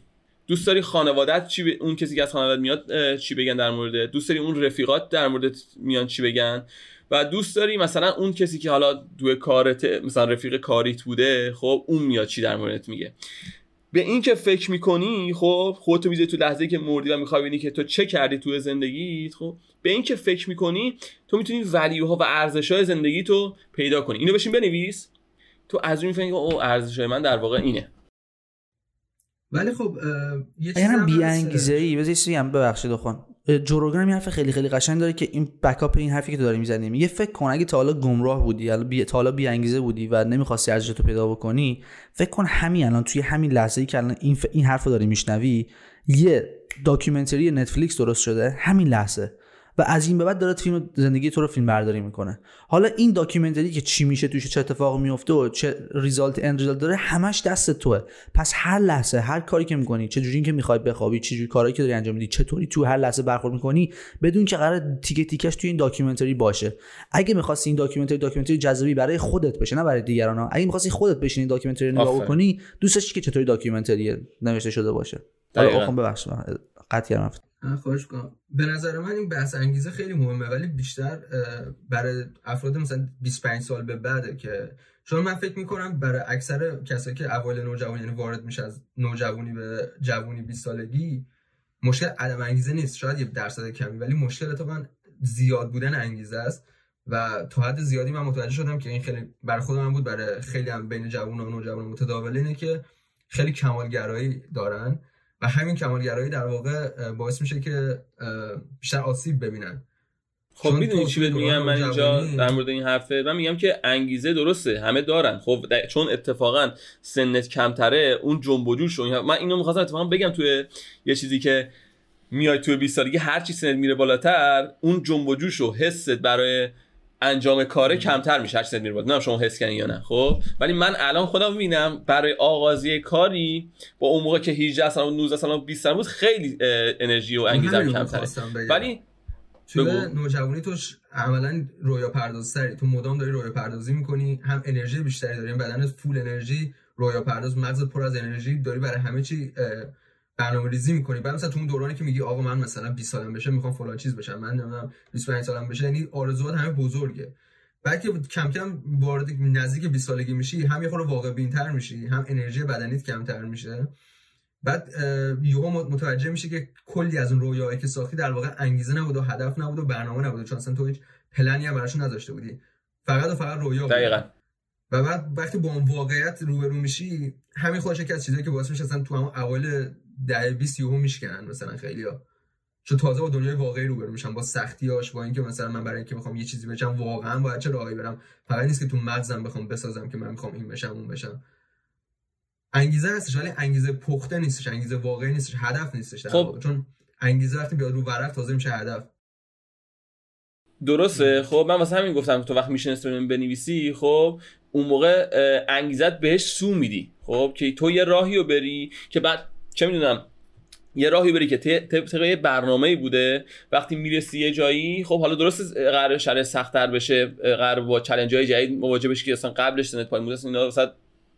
دوست داری خانوادت چی اون کسی که از خانوادت میاد چی بگن در مورد؟ دوست داری اون رفیقات در مورد میان چی بگن؟ و دوست داری مثلا اون کسی که حالا دو کارت مثلا رفیق کاریت بوده خب اون میاد چی در موردت میگه؟ به این که فکر می‌کنی خب خودتو می‌ذاری تو لحظه که مردی و می‌خوای ببینی که تو چه کردی تو زندگیت خب به این که فکر می‌کنی تو می‌تونی ولیوها و ارزش های زندگی تو پیدا کنی. اینو بشین بنویس. تو از اون می‌فهمی که او ارزش من در واقع اینه. ولی خب یه چیزی بی انگیزه ای هم ببخشید خون جو روگان هم حرف خیلی خیلی قشنگ داره که این back up این حرفی که تو داری می‌زنیم. یه فکر کن اگه تا حالا گمراه بودی یا بی... تا حالا بی انگیزه بودی و نمی‌خواستی ارزش تو پیدا بکنی فکر کن همین الان توی همین لحظه ای که الان این ف... این حرف رو داری میشنوی یه documentary نتفلیکس درست شده همین لحظه. و از این به بعد داره فیلم زندگی تو رو فیلم برداری می‌کنه. حالا این documentary که چی میشه توش چه اتفاق میفته و چه result end result داره همش دست توه. پس هر لحظه هر کاری که می‌کنی چه جوری که می‌خوای بخوابی چه جوری کارهایی که داری انجام میدی چطوری تو هر لحظه برخورد می‌کنی بدون که قرار تیکه تیکش توی این documentary باشه. اگه می‌خواستی این documentary documentary جذابی برای خودت بشه نه برای دیگران اگه می‌خواستی خودت بشینی documentary نگاه بکنی دوستش که چطوری documentary نوشته شده باشه. ببخشید. قطعی خواهش کنم به نظر من این بحث انگیزه خیلی مهمه ولی بیشتر برای افراد مثلا 25 سال به بعده که چون من فکر می‌کنم برای اکثر کسایی که اوایل نوجوانی یعنی وارد میشه از نوجوانی به جوونی 20 سالگی مشکل عدم انگیزه نیست. شاید یه درصد کمی ولی مشکل اتفاقا زیاد بودن انگیزه است. و تا حد زیادی من متوجه شدم که این خیلی برای خود من بود برای خیلی هم بین جوان و نوجوان متداول اینه که خیلی کمالگرایی دارن. و همین کمالگرایی در واقع باعث میشه که بیشتر آسیب ببینن. خب می‌دونی چی بهت میگم؟ من اینجا در مورد این حرفه من میگم که انگیزه درسته همه دارن. خب چون اتفاقا سنت کمتره اون جنب و جوش من اینو می‌خواستم اتفاقا بگم توی یه چیزی که میای توی 20 سالگی هر چی سنت میره بالاتر اون جنب و جوش و حست برای انجام کاره کمتر میشه هر چیزی میره نمی‌دونم شما حس کنی یا نه خب؟ ولی من الان خودم می‌بینم برای آغازی کاری با اون موقع که 18 سال و 19 سال و 20 سال بود خیلی انرژی و انگیزه کمتره. ولی توی نوجوانی توش عملا رویا پردازتری تو مدام داری رویا پردازی می‌کنی هم انرژی بیشتری داری بدنت فول انرژی رویا پرداز مغزت پر از انرژی داری برای همه چی برنامه ریزی می‌کنی. بعد مثلا تو اون دورانی که میگی آقا من مثلا 20 سالم بشه می‌خوام فلان چیز بشم من نمی‌دونم 25 سالم بشه یعنی آرزوات همه بزرگه. بعد که کم کم وارد نزدیک 20 سالگی میشی هم یه خورده واقع بینتر میشی هم انرژی بدنیت کمتر میشه. بعد یهو متوجه میشه که کلی از اون رویاهایی که ساختی در واقع انگیزه نبود و هدف نبود و برنامه نبود. چون اصلا تو هیچ پلنی هم براش نذاشته بودی. فقط و فقط رویا بود. دقیقاً. و بعد وقتی با اون واقعیت روبرو میشی همین خودش که از چیزایی که باعث میشه اصلا تو همون اوایل ده 20 یهو میشکنن مثلا خیلیا چون تازه با دنیای واقعی روبرو میشم با سختیاش با اینکه مثلا من برای اینکه بخوام یه چیزی بشم واقعا باید چه راهی برم؟ فقط نیست که تو مغزم بخوام بسازم که من می‌خوام این بشم اون بشم. انگیزه هستش ولی انگیزه پخته نیستش انگیزه واقعی نیستش هدف نیستش خب. چون انگیزه وقتی بیاد رو ورق تازه میشه هدف. درسته. خب من واسه همین گفتم تو وقت استریم بنویسی خب اون موقع انگیزت بهش سو میدی. خب که تو یه راهی رو بری که بعد چه می‌دونم یه راهی بری که طبق یه برنامه‌ای بوده وقتی می‌رسی یه جایی خب حالا درست قرار شرایط سخت‌تر بشه قرار با چالش های جدید مواجه بشی که اصلا قبلش سنت پایین بوده اینا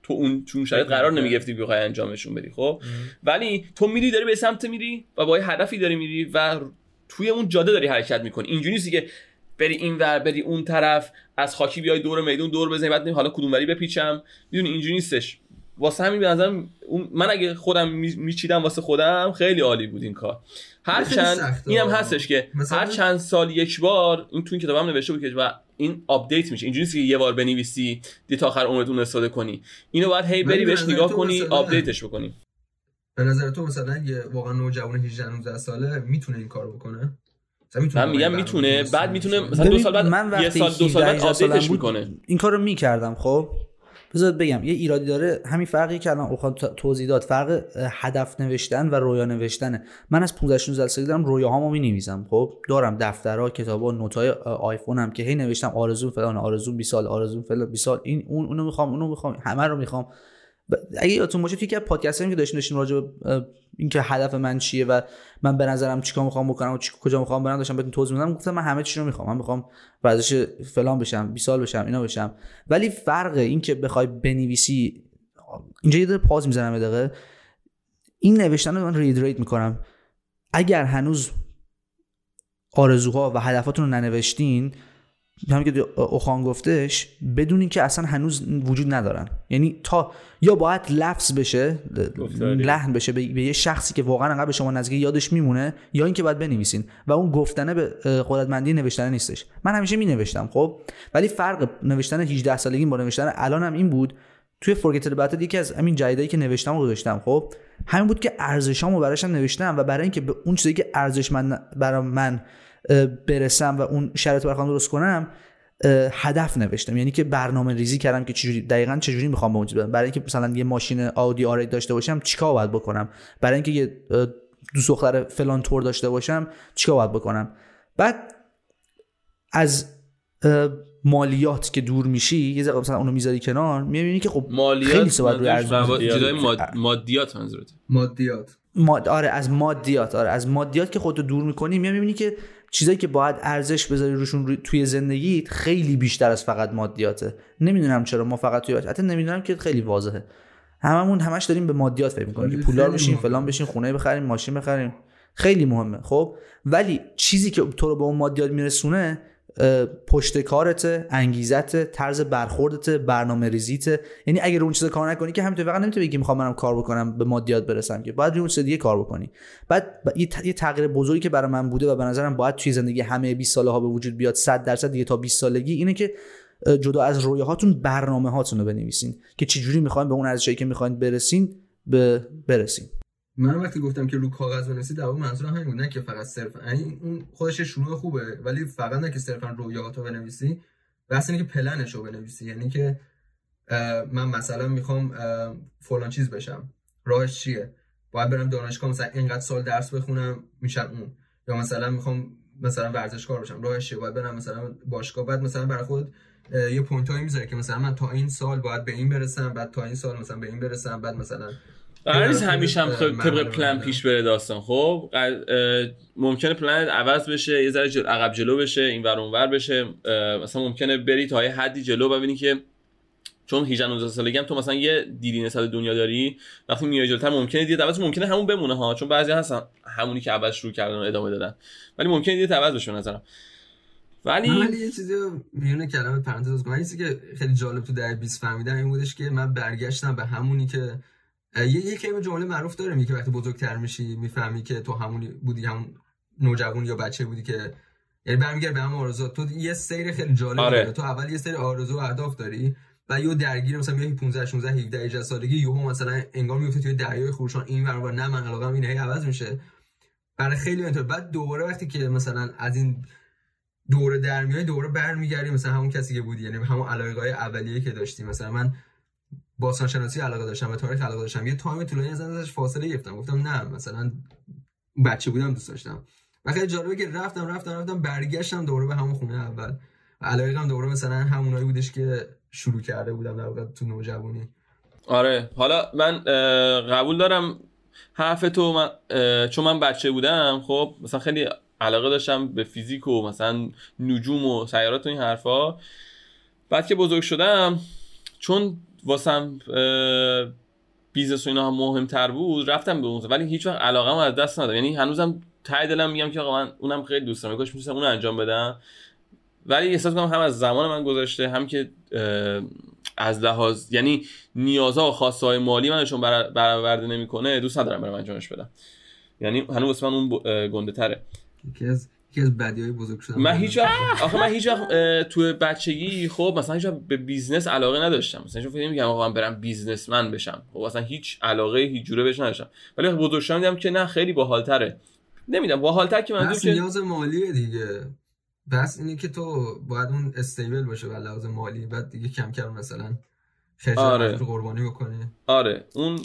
تو اون چون شاید قرار نمی‌گرفتی بخوای انجامشون بدی خب؟ ولی تو میری داری به سمت میری و با یه هدفی داری میری و توی اون جاده داری حرکت می‌کنی. اینجوری نیستی که بری این ور بری اون طرف از خاکی بیای دور میدون دور بزنی بعد حالا کدوم وری بپیچم. می‌دونی اینجوری نیستش. واسه همین به نظرم من اگه خودم میچیدم واسه خودم خیلی عالی بود این کار. هر چند اینم هستش که هر چند سال یک بار این تو این کتابم نوشته بود که و این update میشه. اینجوری که یه بار بنویسی دیگه تا آخر عمرتون استفاده کنی. اینو باید هی بری بهش نگاه کنی update ش بکنی. به نظر تو مثلا یه واقعا نوجوان 18 19 ساله می‌تونه این کارو بکنه؟ من میگم می‌تونه بعد می‌تونه مثلا دو سال بعد من یه سال دو سال بعد update ش می‌کنه. این کارو می‌کردم خب؟ بذار بگم یه ایرادی داره. همین فرقی که الان اوخان توضیح داد فرق هدف نوشتن و رویا نوشتنه. من از 15 16 سالگی دارم رویاهامو می‌نویسم. خب دارم دفترها کتابا note ای آیفونم که هی نوشتم آرزو فلان آرزو 20 سال آرزو فلان 20 سال این اون اونو می‌خوام اونو می‌خوام همه رو می‌خوام. اگه یادتون باشه یکی از پادکست که داشتیم داشتیم راجع به اینکه هدف من چیه و من به نظرم چیکار می‌خوام بکنم و چی کجا می‌خوام برم داشتم بهتون توضیح میدم گفتم من همه چی رو می‌خوام. من می‌خوام ورزش فلان بشم 20 سال بشم اینا بشم. ولی فرق این که بخوای بنویسی اینجا یه پاز می‌زنم دقیقه. این نوشتن رو من ریدریت می‌کنم. اگر هنوز آرزوها و هدفاتون رو ننوشتین همین که اوخان گفتش بدون اینکه اصلا هنوز وجود ندارن. یعنی تا یا باید لفظ بشه لحن بشه به یه شخصی که واقعا انقدر به شما نزدیک یادش میمونه یا اینکه باید بنویسین. و اون گفتنه به قدرتمندی نوشتن نیستش. من همیشه می نوشتم خب؟ ولی فرق نوشتن 18 سالگی با نوشتن الانم این بود. توی فورگیتد باتد یکی از همین جایدایی که نوشتم و گذاشتم خب؟ همین بود که ارزشامو براشم نوشتم و برای اینکه به اون چیزی که ارزش من برای من برسم و اون شرط برخوام درست کنم هدف نوشتم. یعنی که برنامه ریزی کردم که چجوری دقیقا چجوری می‌خوام به اون برم برای اینکه مثلا یه ماشین آودی آر داشته باشم چیکار باید بکنم؟ برای اینکه یه دو دختر فلان تور داشته باشم چیکار باید بکنم؟ بعد از مالیات که دور میشی یه ذره مثلا اونو می‌ذاری کنار می‌بینی که خب مالیات خیلی صحبت روی ارزش مادیات منظورت مادیات. ماد... آره از مادیات آره از مادیات که خودتو دور می‌کنی می‌بینی که چیزایی که باید ارزش بذاری روشون توی زندگیت خیلی بیشتر از فقط مادیاته. نمی‌دونم چرا ما فقط توی حتی نمی‌دونم که خیلی واضحه. هممون همش داریم به مادیات فکر می‌کنیم که پولدار بشیم فلان بشیم خونه بخریم ماشین بخریم. خیلی مهمه خب؟ ولی چیزی که تو رو به اون مادیات میرسونه پشت کارت انگیزت طرز برخوردت برنامه ریزیت. یعنی اگر اون چیز کار نکنی که همینطور فقط نمی‌تونی بگی می‌خوام منم کار بکنم به مادیات برسم که. باید اون چیز دیگه کار بکنی. بعد یه تغییر بزرگی که برای من بوده و به نظرم باید توی زندگی همه 20 ساله ها به وجود بیاد 100 درصد دیگه تا 20 سالگی اینه که جدا از رویاهاتون برنامه هاتون رو بنویسین که چجوری می‌خواین به اون ارزشی که می‌خواین برسین به برسین. من وقتی گفتم که رو کاغذ بنویسی در واقع منظورم همین بود. نه که فقط صرف یعنی اون خودش شروع خوبه ولی فقط نه که صرفا رویاهاتو بنویسی. بس اینه که پلنش بنویسی. یعنی که من مثلا می‌خوام فلان چیز بشم. راهش چیه؟ باید برم دانشگاه مثلا اینقدر سال درس بخونم میشم اون. یا مثلا می‌خوام مثلا ورزشکار بشم راهش چیه؟ باید برم مثلا باشگاه بعد مثلا برای خود یه point هایی می‌ذاره که مثلا من تا این سال باید به این برسم بعد تا این سال مثلا به این برسم بعد مثلا قرار نیست همیشه هم طبق پلن پیش بره داستان. خب ممکنه پلن عوض بشه یه ذره جل... عقب جلو بشه این ور اونور بشه. مثلا ممکنه بری تا یه حدی جلو ببینی که چون 18 19 سالگی هم تو مثلا یه دیدی نسبت دنیا داری وقتی میای جلوتر ممکنه دید عوض ممکنه همون بمونه ها چون بعضی هستن همونی که عوض شروع کردن و ادامه دادن. ولی ممکنه دید عوض بشه نظرم. ولی ولی یه چیزی میونه کلمه پرانتز کنم که خیلی جالب تو در 20 فهمیدم این بودش که من برگشتم به همونی که یه یه کلمه جمله معروف داره که وقتی بزرگتر میشی می‌فهمی که تو همونی بودی همون نوجوان یا بچه بودی که یعنی برمیگرد به هم آرزو تو یه سیر خیلی جالب آره. تو اول یه سری آرزو و اهداف داری و یه درگیر مثلا میای 15 16 17 18 سالگی یهو مثلا انگار میفته توی دریای خروشان. این ور نه من علاقه اینه عوض میشه. برای خیلی اینطور. بعد دوباره وقتی که مثلا از این دوره در میای دوره برمیگردی مثلا همون کسی که بودی یعنی همون علاقه های اولیه که داشتی. مثلا من باستان شناسی علاقه داشتم و تاریخ علاقه داشتم. یه تایم طولانی از ازش فاصله گرفتم. گفتم نه مثلا بچه بودم دوست داشتم. و خیلی جالبه که رفتم رفتم رفتم برگشتم دوباره به همون خونه اول. و علاقه دوباره مثلا همونایی بودش که شروع کرده بودم در واقع تو نوجوانی. آره. حالا من قبول دارم حرف تو. من چون من بچه بودم خب مثلا خیلی علاقه داشتم به فیزیک و مثلا نجوم و سیارات و این حرفا. بعد که بزرگ شدم چون واسم business و اینا هم مهمتر بود رفتم به اون ولی هیچ وقت علاقه از دست ندادم. یعنی هنوزم ته دلم میگم که آقا من اونم خیلی دوست دارم. کاش می‌تونستم اون انجام بدم. ولی احساس کنم هم از زمان من گذشته هم که از لحاظ یعنی نیازها و خواسته های مالی من چون بر- برآورده نمی‌کنه دوست ندارم برم انجامش بدم. یعنی هنوز من اون گنده تره. یکی از یکی از بدیهای بزرگ شدن من هیچ وقت آخه من هیچ وقت تو بچگی خب مثلا هیچ به business علاقه نداشتم. مثلا وقت فکر نمی‌کردم آقا من برم businessman بشم. خب اصلا هیچ علاقه هیچ جوره بهش نداشتم. ولی وقتی بزرگ شدم دیدم که نه خیلی باحالتره. نمی‌دونم باحالتر که بس که نیاز مالیه دیگه. بس اینه که تو باید اون استیبل باشه و لحاظ مالی. بعد دیگه کم کم مثلا خرج آره. قربانی بکنی. آره. اون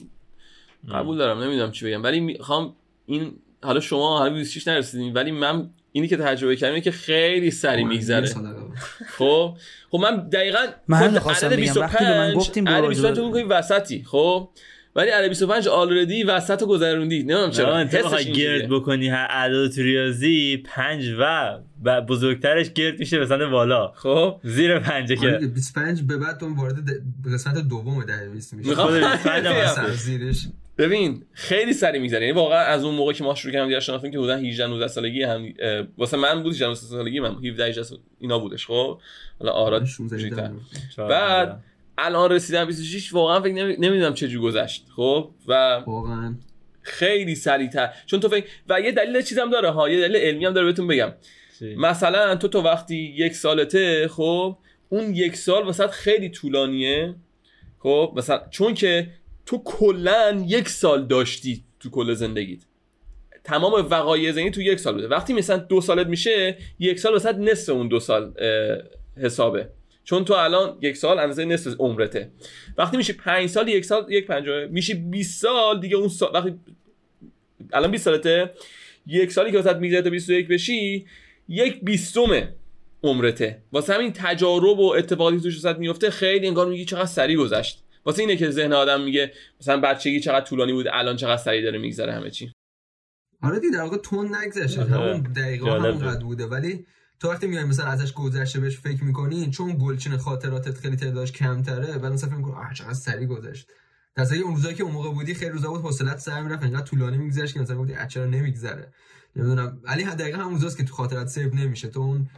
قبول دارم. نمی‌دونم چی بگم. ولی می‌خوام این حالا شما حالا 26 نرسیدین. ولی من اینی که تجربه کردم اینه که خیلی سری میگذره. خب خب من دقیقا من خواستم عدد بگم. وقتی به من 25 گفتیم عدد برو 25 تو وسطی خب ولی عدد 25 آلردی وسط رو گذروندی نمی‌دونم چرا حسش بخوای اینجوریه. گرد بکنی هر عدد تو ریاضی پنج و و بزرگترش گرد میشه به سمت بالا خب زیر پنجه آره که دیگه، 25 به بعد تو وارد قسمت دوم ده 20 میشه می‌خوام خود 25 هم بگم. هست. سر زیرش ببین خیلی سری میگذره. یعنی واقعا از اون موقع که ما شروع کردیم دیگه شناختیم که حدودا 18 19 سالگی هم واسه من بود 18 19 سالگی من 17 18 سال- اینا بودش خب؟ حالا آراد 16 کوچیک‌تر. چهار بعد الان رسیدم 26 واقعا فکر نمی... نمی‌دونم چه جو گذشت خب؟ و واقعا. خیلی سریعتر. چون تو فکر و یه دلیل چیزم داره ها یه دلیل علمی هم داره بهتون بگم. چی؟ مثلا تو تو وقتی یک سالته خب اون یک سال واسه خیلی طولانیه خب؟ مثلا چون که تو کلا یک سال داشتی تو کل زندگیت. تمام وقایع زندگی تو یک سال بوده. وقتی مثلا دو سالت میشه یک سال واسه نصف اون دو سال حسابه. چون تو الان یک سال اندازه نصف عمرته. وقتی میشه پنج سال یک سال یک پنجمه میشه 20 سال دیگه اون سال وقتی الان 20 سالته یک سالی که واسه میگذره تا 21 بشی یک بیستم عمرته. واسه همین تجارب و اتفاقاتی توش واسه میفته خیلی انگار میگی چقدر سری گذشت. واسه اینه که ذهن آدم میگه مثلا بچگی چقدر طولانی بود الان چقدر سری داره میگذره همه چی. آره دیگه در واقع تون نگذشته آره. همون دقیقا جالب همون قد بوده. ولی تو وقتی میای مثلا ازش گذشته بهش فکر می‌کنی چون گلچین خاطراتت خیلی تعدادش کمتره بعد مثلا فکر می‌کنی آه چقدر سری گذشت. در اون روزایی که اون موقع بودی خیلی روزا بود حوصلت سر می‌رفت انقدر طولانی میگذشت که مثلا گفتی "اه، چرا نمیگذره؟ نمی‌دونم. ولی دقیقا همون روزاست که تو خاطرات سیو نمیشه. تو اون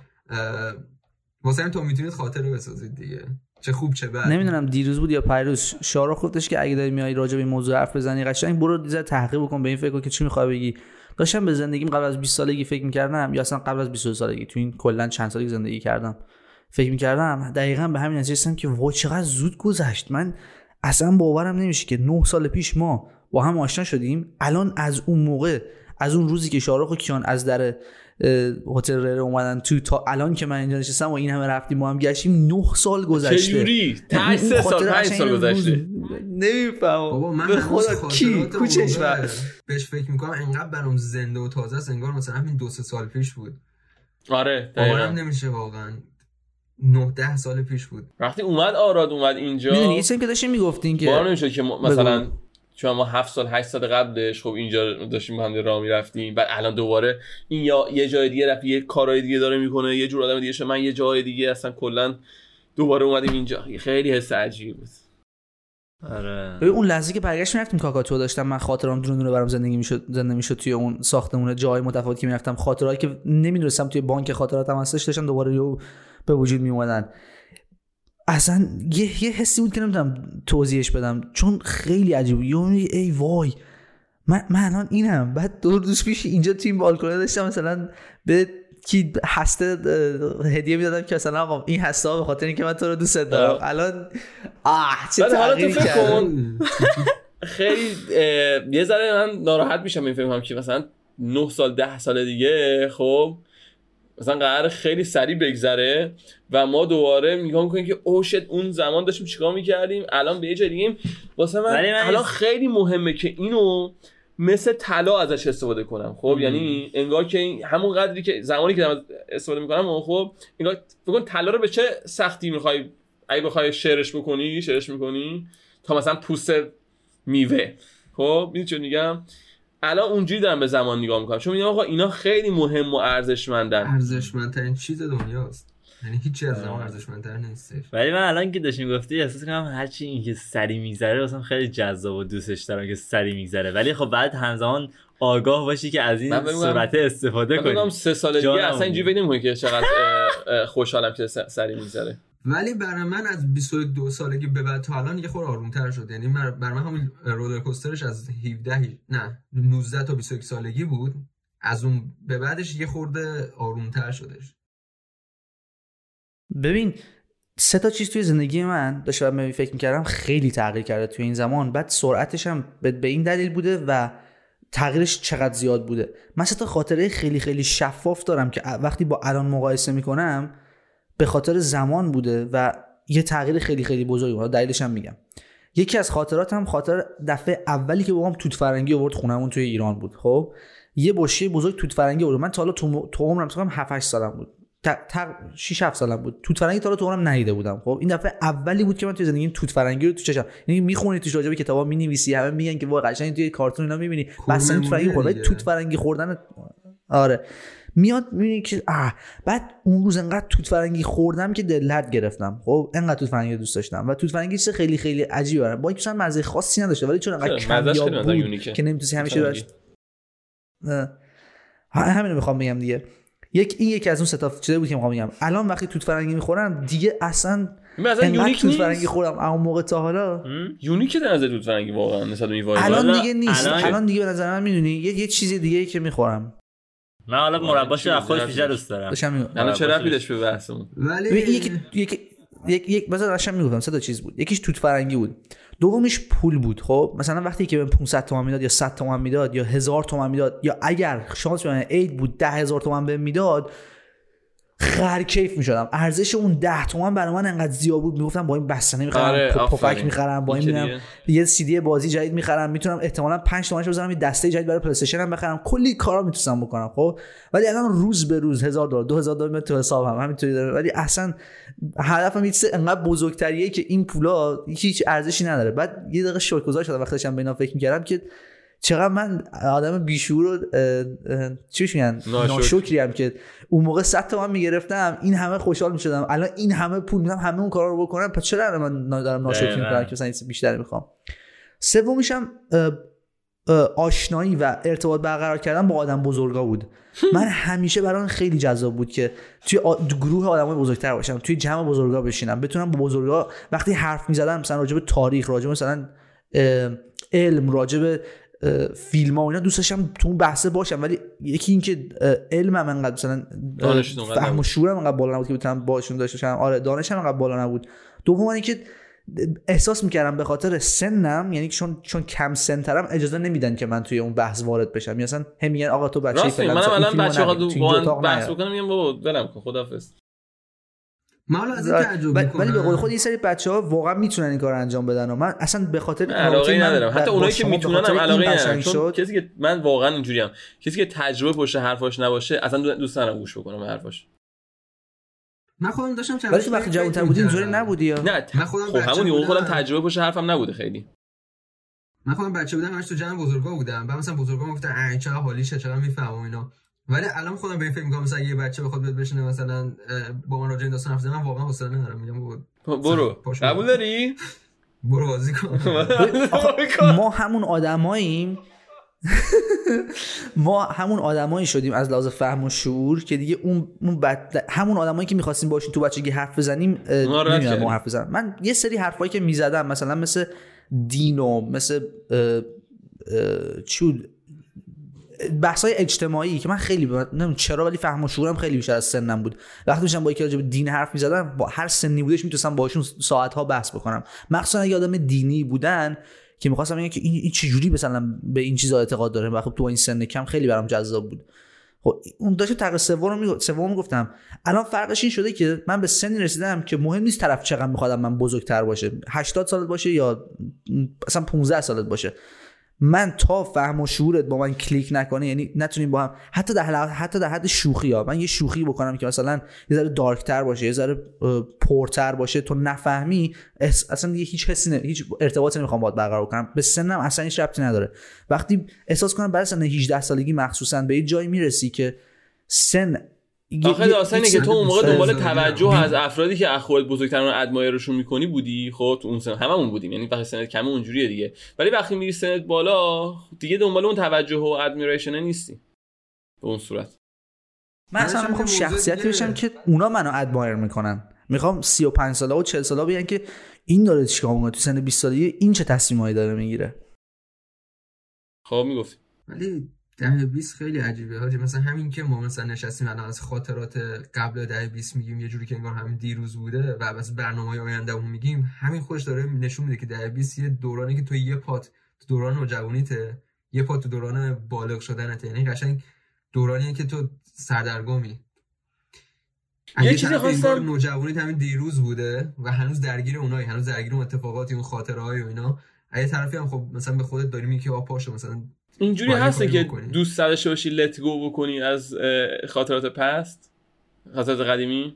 واسه تو می‌تونید خاطره بسازید دیگه. چه خوب چه بد. نمی‌دونم دیروز بود یا پیروز شارخ گفتش که اگه داری میای راجع به این موضوع حرف بزنی قشنگ برو دیزه تحقیق بکن به این فکر که چی می‌خوای بگی. داشتم به زندگیم قبل از 20 سالگی فکر می‌کردم یا اصلا قبل از 22 سالگی تو این کلا چند سالی زندگی کردم. فکر می‌کردم دقیقا به همین نتیجه که وای چقدر زود گذشت. من اصلا باورم نمیشه که 9 سال پیش ما با هم آشنا شدیم. الان از اون موقع از اون روزی که شارخ و کیان از در هتل رره اومدن تو تا الان که من اینجا نشستم و این همه رفتیم ما هم گشتیم 9 سال گذشته. چجوری تا سه سال پنج سال گذشته. نمی‌فهمم. بابا من به خدا کی؟ کوچش بهش فکر می‌کنم انقدر برام زنده و تازه است انگار مثلا همین دو سه سال پیش بود. آره باورم دقیقاً. نمیشه واقعا. 9 10 سال پیش بود. وقتی اومد آراد اومد اینجا. می‌دونی یه چیزی که داشتیم می‌گفتین که باور نمی‌شد که مثلا بگو. چون ما هفت سال هشت سال قبلش خب اینجا داشتیم با هم راه می‌رفتیم. بعد الان دوباره این یا یه جای دیگه رفت یه کارهای دیگه داره می‌کنه یه جور آدم دیگه شد. من یه جای دیگه اصلا کلا دوباره اومدیم اینجا. خیلی حس عجیبی بود. آره. ببین اون لحظه که برگشت می‌رفتیم کاکاتو داشتم. من خاطرام دونه دونه برام زندگی می‌شد زنده می‌شد توی اون ساختمون جای متفاوتی که می‌رفتم. خاطراتی که نمی‌دونستم توی بانک خاطراتم هستش داشتن دوباره به وجود میومدن اصلا یه یه حسی بود که نمی‌دونم توضیحش بدم. چون خیلی عجیب میگی ای وای. من من الان اینم. بعد دو روز پیش اینجا توی این بالکونه داشتم مثلا به کی هسته هدیه می‌دادم که مثلا آقا این هسته ها به خاطر اینکه من تو رو دوست دارم. الان آه چه تغییری کرده. کن. خیلی یه ذره من ناراحت میشم می‌فهمم که مثلا 9 سال 10 سال دیگه خب مثلا قرار خیلی سریع بگذره و ما دوباره نگاه می‌کنیم که او شت اون زمان داشتیم چیکار می‌کردیم؟ الان به یه جای دیگه واسه من الان خیلی مهمه که اینو مثل طلا ازش استفاده کنم. خب یعنی انگار که این همون قدری که زمانی که دارم استفاده می‌کنم خب انگار کن طلا رو به چه سختی می‌خوای اگه بخوای شعرش بکنی شعرش می‌کنی؟ تا مثلا پوست میوه. خب می‌دونی چه میگم؟ الان اونجوری دارم به زمان نگاه می‌کنم. چون میگم آقا اینا خیلی مهم و ارزشمندن. ارزشمندترین چیز دنیاست. یعنی هیچی از زمان ارزشمندتر نیستش ولی من الان که داشتیم گفتی احساس کنم هرچی این که سری میگذره واسم خیلی جذاب و دوستش دارم که سری میگذره. ولی خب بعد همزمان آگاه باشی که از من این سرعت استفاده من کنی. سه سال دیگه. اصلا اینجوری فکر نمی‌کنی که چقدر خوشحالم که سری میگذره. ولی برای من از 22 سالگی به بعد تا الان یه خورده آرومتر شد. یعنی برای من همون رولر کوسترش از 17 نه 19 تا 21 سالگی بود. از اون به بعدش یه خورده آرومتر شدش. ببین سه تا چیز توی زندگی من داشتم به فکر می‌کردم خیلی تغییر کرده توی این زمان. بعد سرعتش هم به این دلیل بوده و تغییرش چقدر زیاد بوده. من سه تا خاطره خیلی خیلی شفاف دارم که وقتی با الان مقایسه می‌کنم به خاطر زمان بوده و یه تغییر خیلی خیلی بزرگی بوده دلیلش هم میگم. یکی از خاطراتم خاطر دفعه اولی که بابام توت فرنگی آورد خونمون توی ایران بود. خب؟ یه بشکه بزرگ توت فرنگی آورد. من تا حالا تو تو عمرم فکر کنم 7 8 سالم بود. 6 7 سالم بود. توت فرنگی تا حالا تو عمرم ندیده بودم. خب؟ این دفعه اولی بود که من توی زندگیم توت فرنگی رو تو چشم یعنی می‌خونی توش راجع به کتابا می‌نویسی همه میگن که واقعا قشنگ توی کارتون اینا می‌بینی. بس توت فرنگی خورد. ولی دیگه. توت فرنگی خوردن آره. میاد می‌بینی که آه بعد اون روز انقدر توت فرنگی خوردم که دل درد گرفتم. خب انقدر توت فرنگی دوست داشتم و توت فرنگی چیز خیلی خیلی عجیبه. با اینکه مثلا مزه خاصی نداشته ولی چون انقدر کمیاب بود. که نمی‌تونی همیشه توت براش نه. ه- همین رو می‌خوام بگم دیگه. یک این یکی از اون سه تا چیزایی بود که می‌خوام بگم. الان وقتی توت فرنگی می‌خورم دیگه اصلا انقدر unique توت فرنگی خوردم. اون موقع تا حالا unique در نظر توت فرنگی واقعا نسبت به الان دیگه نیست. الان- الان, دیگه به نظر من می‌دونی یه, یه چیز دیگه ای که می‌خورم. من حالا مرباش از خودش؟ بیشتر دوست دارم. داشتم میگم الان چه آره، ربطی به بحثمون؟ ولی یک یک یک یک مثلا داشتم می‌گفتم سه تا چیز بود. یکیش توت فرنگی بود. دومیش پول بود خب؟ مثلا وقتی که به 500 تومن می‌داد یا 100 تومن می‌داد یا 1000 تومن می‌داد یا اگر شانس بیاره عید بود 10000 تومن بهم می‌داد خر کیف می‌شدم. ارزش اون 10 تومن برای من انقدر زیاد بود. می‌گفتم با این بستنی می‌خرم آره، پف- پفک. می‌خرم با این میرم یه سی دی بازی جدید می‌خرم. می‌تونم احتمالا 5 تومنش بزنم یه دسته جدید برای پلی هم بخرم. کلی کارا می‌تونم بکنم خب؟ ولی الان روز به روز 1000 دلار 2000 دلار تو حسابم همینطوری داره. ولی اصلا هدفم یه انقدر بزرگتریه که این پولا هیچ ارزشی نداره. بعد یه دقیقه شکرگزار شدم وقتی داشتم به اینا فکر می‌کردم که چقدر من آدم بیشعور و چی میگن؟ ناشکر. ناشکری هم که اون موقع 100 تومن می‌گرفتم. این همه خوشحال می‌شدم. الان این همه پول میدم همه اون کارا رو بکنم. پس چرا من دارم ناشکری. می‌کنم که مثلا بیشتر می‌خوام؟ سومیش هم اه، اه، آشنایی و ارتباط برقرار کردن با آدم بزرگا بود. من همیشه برام خیلی جذاب بود که توی آ- گروه آدمای بزرگتر باشم توی جمع بزرگا بشینم بتونم با بزرگا وقتی حرف می‌زدن مثلا راجع به تاریخ راجع مثلا علم راجع به فیلم ها و اینا دوست داشتم تو اون بحثه باشم ولی یکی اینکه علمم انقدر مثلا فهم و. شعورم انقدر بالا نبود که بتونم باشون داشته باشم آره دانشم انقدر بالا نبود دوم اینکه احساس می‌کردم به خاطر سنم یعنی چون چون کم سنترم اجازه نمیدن که من توی اون بحث وارد بشم یعنی اصلا هم میگن آقا تو بچه راست میگی. فلان مثلا این الان بچه‌ها با بحث. بکنم میگم بابا ولم کن خدافظ من حالا از این ولی تعجب ولی می‌کنم. به قول خود یه سری بچه ها واقعا می‌تونن این کار انجام بدن و من اصلا به خاطر علاقه ندارم. حتی اونایی که می‌تونن هم این علاقه ندارم چون شد. کسی که من واقعا اینجوریم. کسی که تجربه پشت حرفاش نباشه اصلا دو- دوست ندارم گوش بکنم به حرفاش. من خودم داشتم چند ولی تو وقتی جوان‌تر بودی می‌کردم. نبودی یا؟ نه ت- من خودم خب همون یهو خودم. تجربه پشت حرفم نبوده خیلی. من خودم بچه بودم همش تو جمع بزرگا بودم. بعد مثلا بزرگا گفتن اه چقدر حالیشه چقدر می‌فهمم اینا. ولی الان خودم به این فکر می‌کنم مثلا یه بچه بخواد بیاد بشینه مثلا با من راجع این داستان حرف من واقعا حوصله ندارم میگم بابا برو. قبول داری؟ برو بازی کن. ما همون آدماییم. ما همون آدمایی شدیم از لحاظ فهم و شعور که دیگه اون, اون بد... همون آدمایی که می‌خواستیم باشیم تو بچگی حرف بزنیم نمی‌دونم. ما حرف بزنم من یه سری حرفایی که می‌زدم مثلا مثل دینو مثل اه، بحث اجتماعی که من خیلی ب... نمی‌دونم چرا ولی فهم و شعورم خیلی بیشتر از سنم بود. وقتی داشتم با یکی راجع به دین حرف می‌زدم با هر سنی بودش می‌تونستم باشون ساعت ها بحث بکنم. مخصوصا اگه آدم دینی بودن که می‌خواستم بگم که این, این چجوری مثلا به این چیزا اعتقاد داره؟ و خب تو این سن کم خیلی برام جذاب بود. خب اون داشت تقریبا سوم می‌گفت سوم گفتم الان فرقش این شده که من به سنی رسیدم که مهم نیست طرف چقدر می‌خواد من بزرگتر باشه. 80 سالت باشه یا مثلا 15 سالت باشه. من تا فهم و شعورت با من کلیک نکنه یعنی نتونیم با هم حتی در حد حتی در حد شوخی ها. من یه شوخی بکنم که مثلا یه ذره دارکتر باشه یه ذره پرتر باشه تو نفهمی اصلا دیگه هیچ حسی نه- هیچ ارتباطی نمی‌خوام باهات برقرار کنم. به سنم اصلا هیچ ربطی نداره. وقتی احساس کنم بعد سن 18 سالگی مخصوصا به یه جایی می‌رسی که سن آخه یه- داستان اینه یه که تو اون موقع دنبال توجه از افرادی که از خودت بزرگتران ادمایرشون می‌کنی بودی؟ خب تو اون سن هممون بودیم. یعنی وقتی سنت کمه اونجوریه دیگه. ولی وقتی میری سنت بالا دیگه دنبال اون توجه و ادمیریشن نیستی. به اون صورت. من اصلا منم می‌خوام شخصیتی بشم که اونا منو ادمایر می‌کنن. می‌خوام 35 ساله و 40 ساله بیان که این داره چیکار می‌کنه؟ تو سن 20 سالگی این چه تصمیمایی داره می‌گیره؟ خب می‌گفتی. ولی ده 20 خیلی عجیبه. حاجی مثلا همین که ما مثلا نشستیم الان از خاطرات قبل ده 20 میگیم یه جوری که انگار همین دیروز بوده و بس برنامه های آیندهمون میگیم همین خودش داره نشون میده که ده 20 یه دورانی که تو یه پات تو دوران نوجوانیته یه پات تو دوران بالغ شدنته. یعنی قشنگ دورانیه که تو سردرگمی. یه چیزی خواستم- نوجوانیت همین دیروز بوده و هنوز درگیر اونایی هنوز درگیر اون اتفاقاتی اون خاطره های و اینا از طرفی هم خب مثلا به خودت داری میگی که آ پاشو مثلا اینجوری کاری که بکنی. دوست داشته باشی لت گو بکنی از خاطرات پست؟ خاطرات قدیمی؟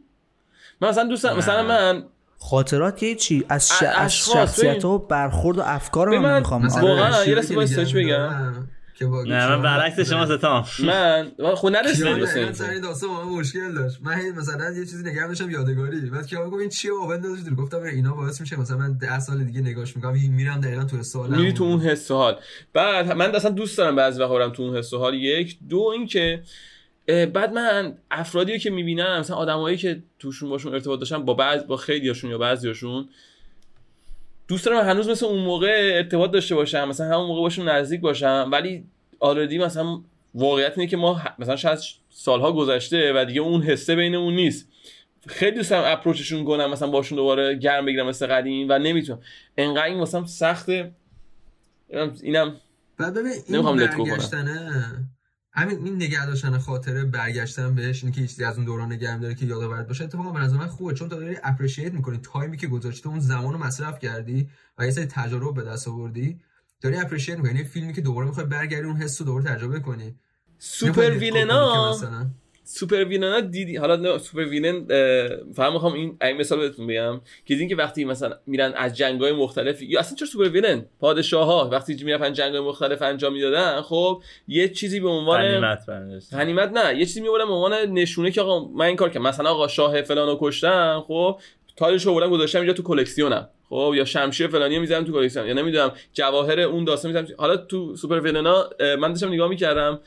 من مثلا دوست مثلا من خاطرات که چی؟ از, ش... از شخصیت و برخورد و افکار ببین، من من می‌خوام مثلا واقعا شیوری یه ساچ بگم. که نه من برعکس شما ستام من؟ خب نرسیدم که. این داستان من مشکل داشت. من هی مثلا یه چیزی نگه داشتم یادگاری. بعد کیان گفت این چیه؟ بابا بندازش دور. گفتم اینا باعث میشه مثلا من 10 سال دیگه نگاش می‌کنم. میرم دقیقاً تو سوال میری تو اون حس و حال. بعد من اصلا دوست دارم بعضی وقتا برم تو اون حس و حال. یک. دو اینکه بعد من افرادی رو که می‌بینم مثلا آدمایی که توشون باشون ارتباط داشتم با بعض با خیلیاشون یا بعضیاشون دوست دارم هنوز مثل اون موقع ارتباط داشته باشم مثلا همون موقع باشون نزدیک باشم ولی آلردی مثلا واقعیت اینه که ما مثلا شاید سالها گذشته و دیگه اون حسه بینمون نیست. خیلی دوست دارم اپروچشون کنم مثلا باشون دوباره گرم بگیرم مثل قدیم و نمی‌تونم. انقدر این واسم سخته. اینم- بعد ببین این. برگشتنه. همین این نگه داشتن خاطره برگشتن بهش اینکه چیزی از اون دوران نگه داره که یادآورت باشه اتفاقا به نظر من خوبه چون تو داری اپریشیت می‌کنی تایمی که گذاشته اون زمان رو مصرف کردی و یه سری تجارب به دست آوردی داری appreciate می‌کنی یه فیلمی که دوباره می‌خوای برگردی اون حس رو دوباره تجربه کنی. super villain ا. super villain ا دیدی؟ حالا نه super villain فهم می‌خوام این این مثال بهتون بگم که دیدین که وقتی مثلا میرن از جنگ‌های مختلف یا اصلا چرا super villain پادشاه ها وقتی می‌رفتن جنگ‌های مختلف انجام می‌دادن خب یه چیزی به عنوان غنیمت. غنیمت نه یه چیزی می‌برم به عنوان نشونه که آقا من این کار کردم. مثلا آقا شاه فلانو کشتم خب تاجش رو بردم گذاشتم اینجا تو کلکسیونم. خب یا شمشیر فلانی می‌ذارم تو کلکسیون یا نمی‌دونم جواهر اون داستان می‌ذارم. حالا تو super villain ا من داشتم نگاه می‌کردم.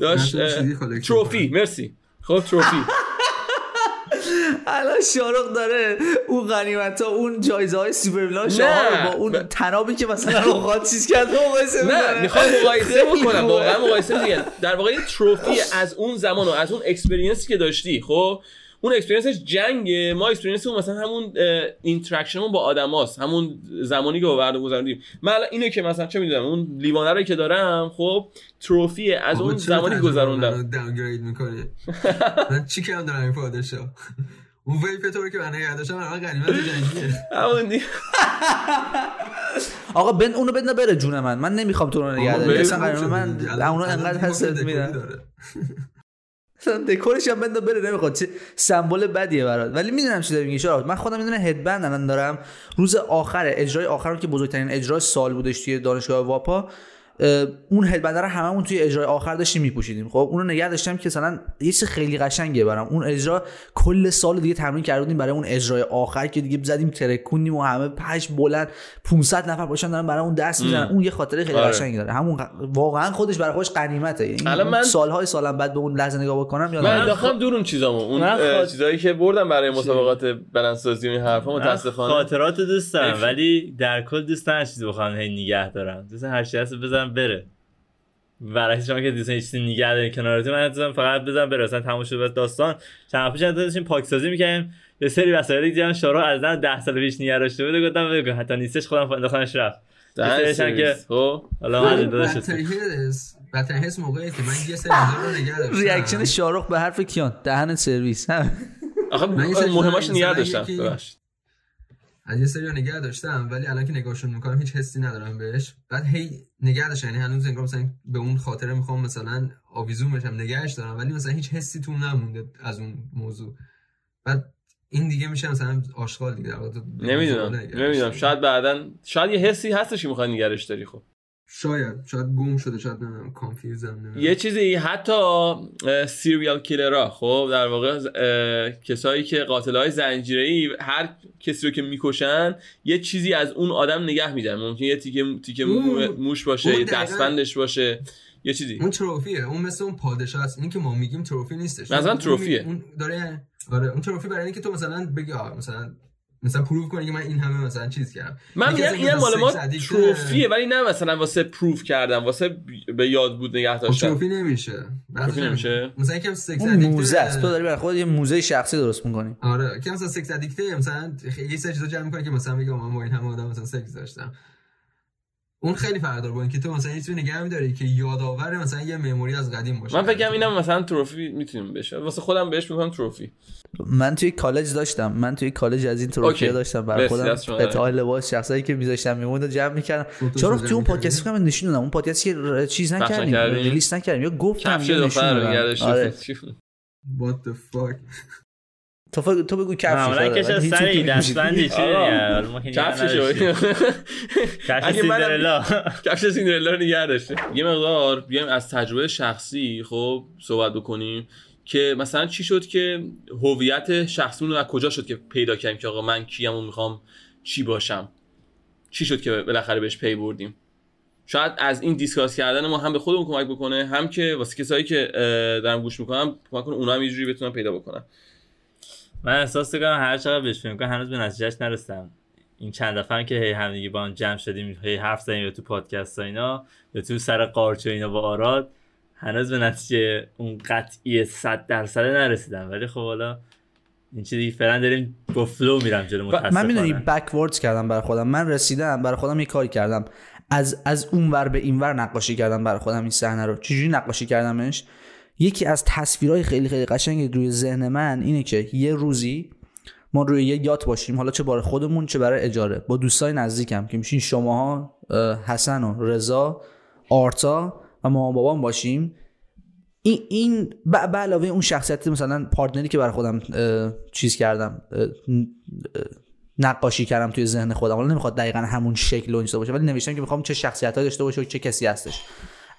داشت collection trophy. مرسی. خب trophy. الان شارق داره اون غنیمت ها اون جایزه های super villain شاه رو با اون تنابی که مثلا رخات چیز کرده مقایسه نه. می‌خوام مقایسه بکنم. واقعا مقایسه دیگه در واقع یه trophy از اون زمان و از اون experience ی که داشتی خب؟ اون اکسپریانسش جنگه. ما اکسپریانس اون مثلا همون اینتراکشنمون با آدماست. همون زمانی که با مردم گذروندیم. من الان اینو که مثلا چه می‌دونم اون لیوانه رو که دارم خب تروفی از اون زمانی که گذروندم. داونگرید می‌کنه من چی کردم دارم این پادشاه؟ اون ویپ تو که من داشتم الان غنیمت جنگیه. همون آقا بن اونو بدنا بره جون من. من نمی‌خوام تو رو نگه آقا داری اصلا من اونو انقدر دکوری میدم. دکورش هم بنده بره نمی‌خواد. چه سمبل بدیه برات. ولی می‌دونم چی داری میگی من خودم می‌دونم هدبند الان دارم. روز آخر اجرای آخر که بزرگترین اجرای سال بودش توی دانشگاه واپا اون هدبند رو هممون توی اجرای آخر داشتیم میپوشیدیم. خب اونو نگه داشتم که مثلا یه چیز خیلی قشنگه برام. اون اجرا کل سال دیگه تمرین کرده بودیم برای اون اجرای آخر که دیگه زدیم ترکوندیم و همه پش بلند 500 نفر باشن دارن برای اون دست می‌زنن. اون یه خاطره خیلی آره. قشنگی داره. همون واقعا خودش برای خودش غنیمته یعنی من- سالهای سالم بعد به اون لحظه نگاه بکنم یادم من میاد. انداختم دور اون چیزامو. اون خواست- چیزایی که بردم برای مسابقات بلندسازی و این حرفا متاسفانه. خاطرات دوست دارم. ولی در کل دوست دارم چیزی بخوام هی نگه دارم. دوست هر چی هست بزنم بره. برعکس شما که دارین چیزی نگه دارین کنارتون من فقط بزنم بره. مثلا تموم شد بس داستان. چند پیش هم داشتیم پاکسازی می‌کردیم. یه سری وسایل دیدم شارو از زن 10 سال پیش نگه داشته بود. گفتم بگو حتی نیستش خودم انداختمش رفت. سری که-. خب. حالا من ولی داداش بدترین حس بدترین حس موقعی که من یه سری رو نگه داشتم. reaction شاروخ به حرف کیان. دهن سرویس. آخه مهماش نگه داشتم. از یه سری نگه داشتم ولی الان که نگاهشون می‌کنم هیچ حسی ندارم بهش. بعد هی نگه داشتم یعنی هنوز انگار مثلا به اون خاطره می‌خوام مثلا آویزون بشم نگهش دارم ولی مثلا هیچ حسی تو نمونده از اون موضوع. بعد این دیگه میشه مثلا آشغال دیگه. نمی‌دونم نمی‌دونم. شاید بعدا شاید یه حسی هستش که می‌خوای نگرش داری خب. شاید شاید گم شده شاید نمی‌دونم کانفیوزم نمی‌دونم. یه چیزی حتی سیریال کیلرها خب در واقع اه، کسایی که قاتل های زنجیره هر کسی رو که می‌کشن یه چیزی از اون آدم نگه میدن. ممکن یه تیکه تیکه موش باشه یه دستبندش باشه یه چیزی. اون تروفیه اون مثل اون پادشاه است. این که ما میگیم تروفی نیستش. مثلا تروفیه. اون داره آره اون تروفی برای اینکه تو مثلا بگی آه مثلا مثلا پروف کنی که من این همه مثلا چیز کردم. من میگم مثلا مال ما تروفیه ولی نه مثلا واسه پروف کردم واسه به یاد بود نگه خب داشتم تروفی نمیشه. تروفی نمیشه؟ مثلا یکم سکس اون ادیکته موزه است. تو داری برای خودت یه موزه شخصی درست می‌کنی. آره که مثلا سکس ادیکته مثلا خیلی سه چیزا جمع می‌کنه که مثلا میگم من با این همه آدم مثلا سکس داشتم. اون خیلی فرق داره با اینکه تو مثلا چیزی نگه می‌داری که یادآور مثلا یه مموری از قدیم باشه من فکرم اینم مثلا تروفی می‌تونیم بشه واسه خودم بهش میگم تروفی من توی کالج داشتم من توی کالج از این تروفی اوکی. داشتم برای خودم قطعه لباس شخصایی که میذاشتم میموند و جمع می‌کردم چرا توی اون؟ پادکست فکر کنم نشون دادم اون پادکست که چیز نکردیم؟ ریلیس نکردیم یا گفتم یا نشون دادم. آره. what the fuck تو ف- تو بگو کفش معمولا کش از سری دستبندی چی. کفش اگه منم- سیندرلا. کفش سیندرلا رو نگه داشته. یه مقدار بیایم از تجربه شخصی خب صحبت بکنیم که مثلا چی شد که هویت شخصیمون رو از کجا شد که پیدا کردیم که آقا من کیم و می‌خوام چی باشم؟ چی شد که بالاخره بهش پی بردیم؟ شاید از این discuss کردن ما هم به خودمون کمک بکنه هم که واسه کسایی که اه، دارن گوش می‌کنم کمک کنه اونا هم یه جوری بتونن پیدا بکنن. من احساس می‌کنم هر چقدر بهش فکر می‌کنم هنوز به نتیجهش نرسیدم. این چند دفعه که هی همدیگه با هم جمع شدیم هی حرف زدیم یا تو پادکست ها اینا یا تو سر قارچ و اینا با آراد هنوز به نتیجه اون قطعی صد درصد نرسیدم. ولی خب حالا این چیزی فعلا داریم با فلو میرم جلو متاسفانه من می‌دونی بکوردز کردم برای خودم. من رسیدم برای خودم یه کاری کردم. از از اون ور به این ور نقاشی کردم برای خودم این صحنه رو. چجوری نقاشی کردمش؟ یکی از تصویرهای خیلی خیلی قشنگ روی ذهن من اینه که یه روزی ما روی یه یات باشیم حالا چه برای خودمون چه برای اجاره. با دوستای نزدیکم که میشین شماها اه، حسن و رضا آرتا و مامان بابام باشیم. این این به علاوه اون شخصیت مثلا پارتنری که برای خودم چیز کردم نقاشی کردم توی ذهن خودم. حالا نمی‌خواد دقیقا همون شکل چیزا باشه ولی نوشتم که می‌خوام چه شخصیت داشته باشه و چه کسی هستش.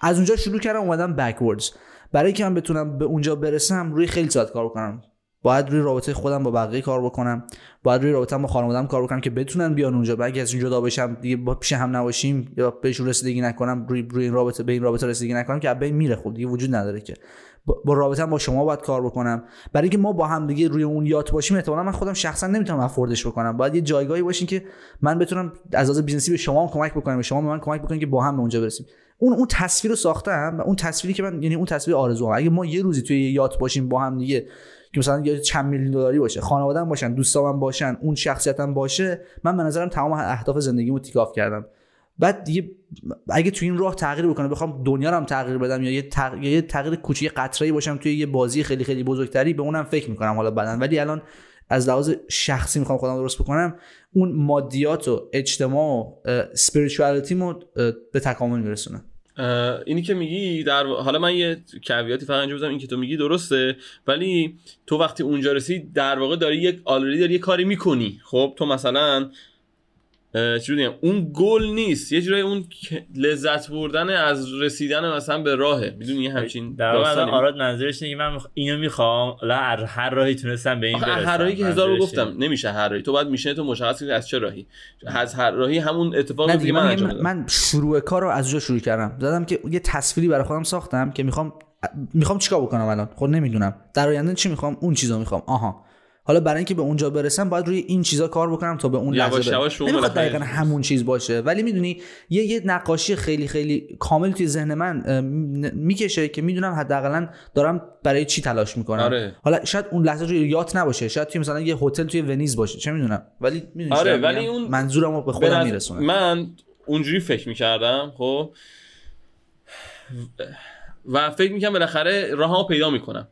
از اونجا شروع کردم اومدم بکوردز برای اینکه من بتونم به اونجا برسم روی خیلی ساعت کار بکنم. باید روی رابطه خودم با بقیه کار بکنم. باید روی رابطه با خانواده‌ام کار بکنم که بتونن بیان اونجا. اگه از اون جدا بشم دیگه با پیش هم نباشیم یا بهشون رسیدگی نکنم روی روی این رابطه به این رابطه رسیدگی نکنم که بین میره خب دیگه وجود نداره که. با- رابطه با شما باید کار بکنم. برای اینکه ما با هم دیگه روی اون yacht باشیم احتمالاً من خودم شخصا نمی‌تونم afford ش بکنم. باید یه جایگاهی باشین که من بتونم از لحاظ business ی به شما هم کمک بکنم به شما به من کمک بکنید که با هم به اونجا برسیم. اون اون تصویر رو ساختم و اون تصویری که من یعنی اون تصویر آرزو اگه ما یه روزی توی yacht باشیم با هم دیگه که مثلا یه چند میلیون دلاری باشه خانواده‌ام باشن دوستام باشن اون شخصیتم باشه من به نظرم تمام اهداف زندگیمو tick off کردم. بعد دیگه اگه تو این راه تغییر بکنه بخوام دنیا رو هم تغییر بدم یا یه تغییر, یه تغییر کوچیک قطره‌ای باشم توی یه بازی خیلی خیلی بزرگتری به اونم فکر می‌کنم حالا بعدن ولی الان از لحاظ شخصی می‌خوام خودم درست بکنم اون مادیات و اجتماع و اسپریچوالیتیمو به تکامل میرسونم. اه، اینی که میگی در حالا من یه کویاتی فقط اینجا بزنم این که تو میگی درسته ولی تو وقتی اونجا رسید در واقع داری یک آلردی داری یه کاری می‌کنی. خب تو مثلا بگم اون گل نیست. یه جورایی اون لذت بردن از رسیدن مثلا به راهه. می‌دونی؟ همچین در آراد منظورش که من. اینو می‌خوام. حالا هر هر راهی تونستم به این برسم. هر راهی که هزار رو گفتم. نمیشه هر راهی. تو باید میشنه تو مشخص کنی از چه راهی. از هر راهی همون اتفاق نه دیگه من من, انجام من, شروع کار رو از اونجا شروع کردم. دادم که یه تصویری برای خودم ساختم که می‌خوام می‌خوام چیکار بکنم الان؟ خود نمی‌دونم. در آینده چی می‌خوام؟ اون چیزا می‌خوام. آها. حالا برای اینکه به اونجا برسم باید روی این چیزا کار بکنم تا به اون لحظه اون نمی‌خواد دقیقا همون چیز باشه. ولی می‌دونی یه یه نقاشی خیلی خیلی کامل توی ذهن من می‌کشه که می‌دونم حداقل دارم برای چی تلاش می‌کنم. آره. حالا شاید اون لحظه روی یات نباشه. شاید توی مثلا یه هتل توی ونیز باشه. چه می‌دونم. ولی می‌دونی آره، ولی؟ اون منظورم رو به خودم میرسونم من اونجوری فکر می‌کردم خب. و فکر می‌کنم بالاخره راهمو پیدا می‌کنم.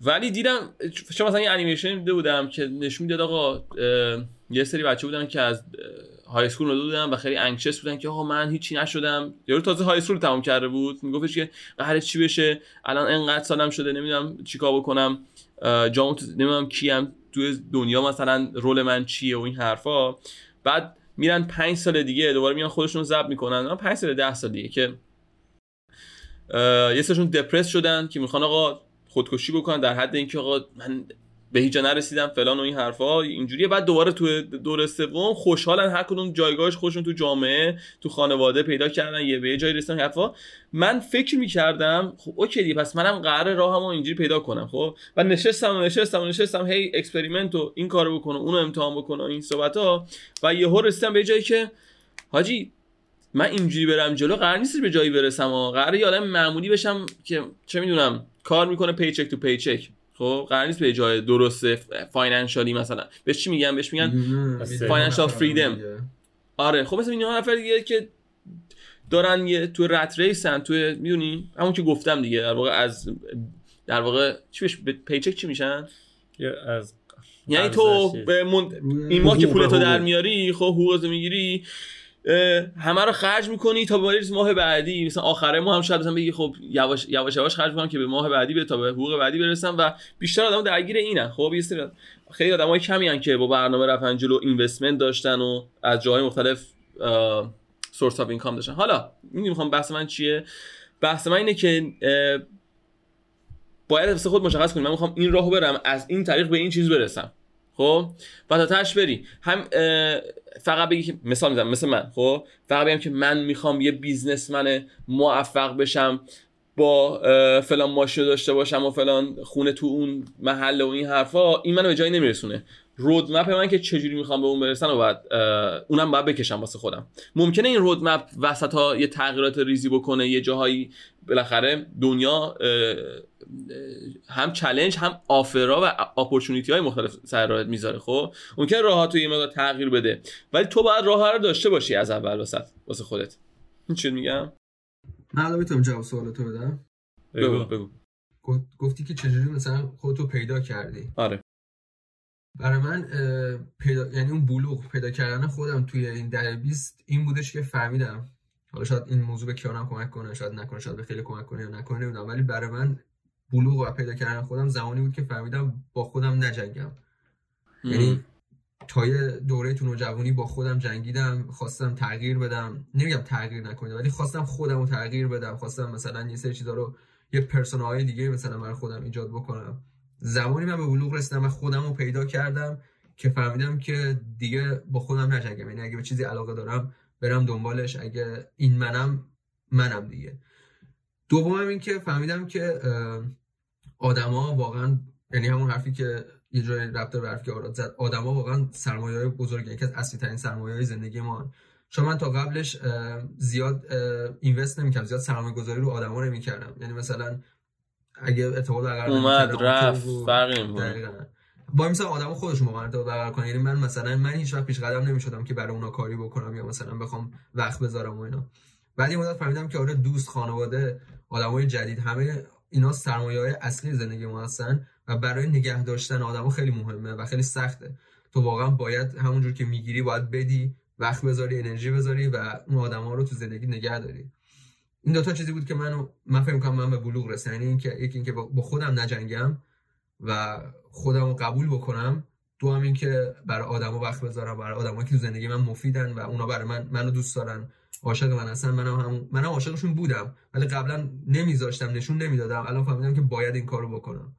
ولی دیدم چون مثلا یه انیمیشن دیده بودم که نشون می‌داد آقا یه سری بچه بودن که از high school اومده بودن و خیلی anxious بودن که آقا من هیچی نشدم. یارو تازه high school تمام کرده بود. میگفتش که قراره چی بشه؟ الان انقدر سالم شده نمی‌دونم چیکار بکنم. جامو نمی‌دونم کیم توی دنیا مثلا role من چیه و این حرفا. بعد میرن پنج سال دیگه دوباره میان خودشون ضبط می‌کنن. پنج سال ده سال دیگه که یه سرشون depress شدن که می‌خوان آقا خودکشی بکنن در حد اینکه آقا من به هیچ نرسیدم فلان و این حرفا اینجوریه. بعد دوباره تو دور سوم خوشحالن هر کدوم جایگاهش خودشون تو جامعه تو خانواده پیدا کردن یه به جای رسیدن حرفا. من فکر می‌کردم خب okay دی پس منم قرار راهمو اینجوری پیدا کنم خب؟ و نشستم و نشستم و نشستم هی experiment و این کارو بکنم اونو امتحان بکنم این صحبت ها و یهو رسیدم به جایی که حاجی من اینجوری برم جلو قرار نیست به جایی برسم و قرار یه معمولی بشم که چه می‌دونم کار می‌کنه پیچک تو پیچک خب قرار نیست به جای درست فاینانشالی مثلا. بهش چی میگن؟ بهش میگن فاینانشال فریدم آره خب مثلا این نفر دیگه که دارن یه تو رت ریسن تو می‌دونی؟ همون که گفتم دیگه در واقع از در واقع چی بهش پیچک چی میشن؟ از یعنی تو به این ماه که پولتو در میاری خب حقوقتو می‌گیری. همه رو خرج می‌کنی تا به ماه بعدی. مثلا آخره ماه هم شاید مثلا بگی خب یواش یواش یواش خرج می‌کنم که به ماه بعدی به تا به حقوق بعدی برسم و بیشتر آدم درگیر اینن. خب یه سری خیلی آدمای کمی هن که با برنامه رفتن جلو اینوستمنت داشتن و از جاهای مختلف سورس اف اینکام داشتن. حالا می‌خوام بحث من چیه؟ بحث من اینه که باید واسه خود مشخص کنیم. من می‌خوام این راهو برم از این طریق به این چیز برسم. خب؟ و تا تش بری هم فقط بگی که مثال می‌زنم مثل من خب؟ فقط بگم که من می‌خوام یه بیزنسمن موفق بشم با فلان ماشین داشته باشم و فلان خونه تو اون محله و این حرفا این منو به جایی نمیرسونه. رودمپ من که چجوری می‌خوام به اون برسن و بعد اونم باید بکشم واسه خودم. ممکنه این رودمپ وسط ها یه تغییرات ریزی بکنه یه جاهایی بالاخره دنیا هم چلنج هم آفرا و اپورتونیتی های مختلف سر راهت می‌ذاره خب؟ ممکنه راه تو یه مقدار تغییر بده ولی تو باید راه رو داشته باشی از اول واسه واسه خودت. این چی میگم؟ من می‌تونم جواب سوال تو بدم. بگو بگو. گفتی که چجوری مثلا خودتو پیدا کردی. آره. برای من پیدا یعنی اون بلوغ پیدا کردن خودم توی این در بیست این بودش که فهمیدم. حالا شاید این موضوع به کیانم کمک کنه شاید نکنه شاید به خیلی کمک کنه یا نکنه نمی‌دونم. ولی برای من بلوغ و پیدا کردن خودم زمانی بود که فهمیدم با خودم نجنگم. یعنی تا یه دوره تو نوجوانی با خودم جنگیدم خواستم تغییر بدم. نمیگم تغییر نکنید ولی خواستم خودم رو تغییر بدم. خواستم مثلا یه سری چیزا رو یه پرسونای دیگه مثلا برای خودم ایجاد بکنم. زمانی من به بلوغ رسیدم و خودم رو پیدا کردم که فهمیدم که دیگه با خودم نجنگم یعنی اگه به چیزی علاقه دارم برم دنبالش. اگه این منم منم دیگه. دومم این که فهمیدم که آدما واقعا یعنی همون حرفی که یه جای رفتار به که آراد زد آدما واقعا سرمایه های بزرگ یکی از اصلی ترین سرمایه های زندگی ما چون من تا قبلش زیاد اینوست نمی‌کردم. زیاد سرمایه گذاری رو آدما نمی‌کردم. یعنی مثلا اگه ارتباط برقرار اومد رفت فرقی با مثلا آدم خودشون با من برقرار کنن. یعنی من مثلا من هیچ وقت پیش قدم نمی‌شدم که برای اونا کاری بکنم یا مثلا بخوام وقت بذارم و اینا. بعد این مدت فهمیدم که آره دوست خانواده آدمای جدید همه اینا سرمایه های اصلی زندگی ما هستن و برای نگه داشتن آدما خیلی مهمه و خیلی سخته. تو واقعا باید همونجور که می‌گیری باید بدی وقت بذاری انرژی بذاری و اون آدما رو تو زندگی نگه داری. این دو تا چیزی بود که منو من فکر کنم من به بلوغ رسیدم. یعنی اینکه یکی اینکه با خودم نجنگم و خودم رو قبول بکنم. دو هم این که برای آدما وقت بذارم برای آدمایی که تو زندگی من مفیدن و اونا برای من منو دوست دارن. عاشق من هستن. منم هم منم عاشقشون بودم. ولی قبلا نمیذاشتم نشون نمی‌دادم. الان فهمیدم که باید این کارو بکنم.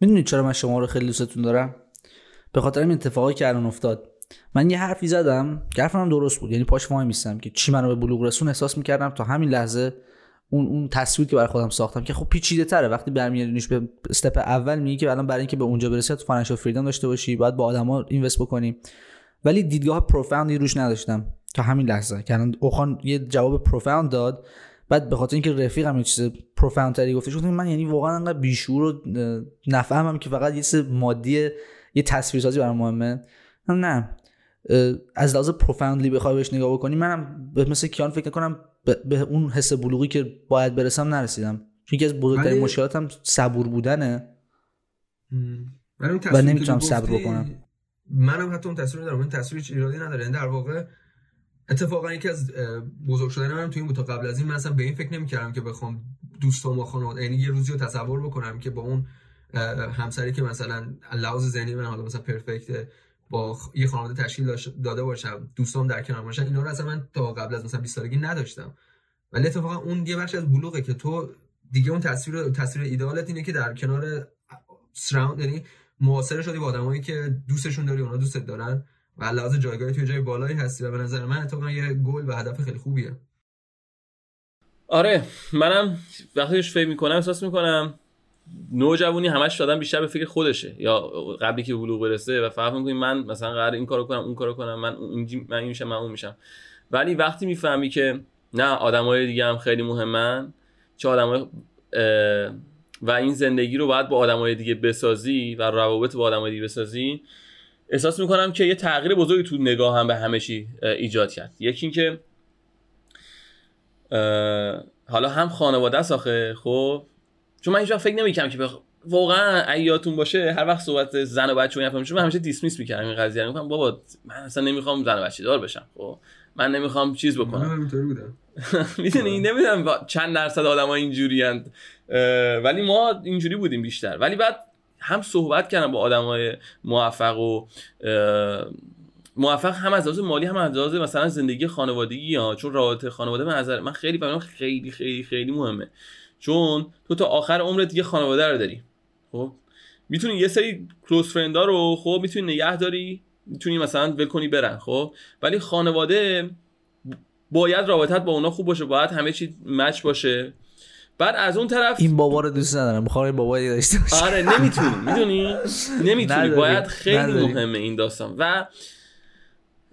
می‌دونید چرا من شما رو خیلی دوستتون دارم؟ به خاطر این اتفاقی که الان افتاد. من یه حرفی زدم که درست بود. یعنی پاش وای میستم که چی منو به بلوغ رسون احساس می‌کردم. تا همین لحظه اون اون تصویر که برای خودم ساختم که خب پیچیده تره. وقتی برمیادینش به استپ اول میگه که الان برای اینکه به اونجا برسی تو فاینانشال فریدم داشته باشی باید با آدما اینوست بکنی. ولی دیدگاه profound ی روش نداشتم تا همین لحظه که الان اوخان یه جواب profound داد. بعد به خاطر اینکه رفیقم یه چیز profound تری گفته شد من یعنی واقعا انقدر بیشعور و نفهمم که فقط یه مادی یه تصویرسازی برام مهمه. نه. از لحاظ profoundly بخوای بهش نگاه بکنی منم مثل کیان فکر کنم به اون حس بلوغی که باید برسم نرسیدم. چون یکی از بزرگترین مشکلاتم صبور بودنه. و نمی‌تونم صبر بکنم. منم حتی اون تصویر ندارم این تصویر هیچ ایرادی نداره. یعنی در واقع اتفاقا یکی از بزرگ شدن من تو این بود. تا قبل از این من اصلا به این فکر نمی‌کردم که بخوام دوستام و خانواده یعنی یه روزی رو تصور بکنم که با اون همسری که مثلا لحاظ ذهنی من حالا مثلا پرفکته با یه خانواده تشکیل داده باشم دوستام در کنار باشن اینا رو اصلا من تا قبل از مثلا 20 سالگی نداشتم. ولی اتفاقا اون یه بخش از بلوغه که تو دیگه اون تصویر تصویر ایدئالت اینه که در کنار سراوند یعنی معاصر شدی با آدمایی که دوستشون داری اونا دوستت دارن و لحاظ جایگاهی توی جای بالایی هستی و به نظر من اتفاقا یه گل و هدف خیلی خوبیه. آره منم وقتیش فکر می‌کنم احساس می‌کنم نوجوانی همش دادن بیشتر به فکر خودشه. یا قبلی که بلوغ برسه و فهم می‌کنی من مثلا قرار این کارو کنم اون کارو کنم من این من این میشم من اون میشم. ولی وقتی می‌فهمی که نه آدمای دیگه هم خیلی مهمن چه آدمای و این زندگی رو باید با آدمای دیگه بسازی و روابط با آدمای دیگه بسازی احساس می‌کنم که یه تغییر بزرگی تو نگاه هم به همه چی ایجاد کرد. یکی اینکه حالا هم خانواده است آخه خب؟ چون من هیچ وقت فکر نمی‌کنم که بخ... واقعا اگه یادتون باشه هر وقت صحبت زن و بچه و میشه من همیشه دیسمیس می‌کردم این قضیه رو. می‌گفتم بابا من اصلا نمی‌خوام زن و بچه دار بشم خب؟ من نمی‌خوام چیز بکنم. اینطوری بودم. می‌دونی نمی‌دونم چند درصد آدم ها اینجوری هند. ولی ما اینجوری بودیم بیشتر. ولی بعد هم صحبت کردم با آدم های موفق و موفق هم از لحاظ مالی هم از لحاظ مثلا زندگی خانوادگی ها. چون رابطه خانواده به نظر من خیلی برام خیلی خیلی خیلی مهمه. چون تو تا آخر عمرت یه خانواده رو داری. خب؟ می‌تونی یه سری کلوز فرندا رو خب؟ می‌تونی نگه داری می‌تونی مثلا ول کنی برن خب؟ ولی خانواده باید رابطت با اونا خوب باشه باید همه چی مچ باشه. بعد از اون طرف این بابا رو دوست ندارم می‌خوام این بابا دیگه داشته باشم. آره نمی‌تونی می‌دونی؟ نمی‌تونی. باید خیلی نداری. مهمه این داستان. و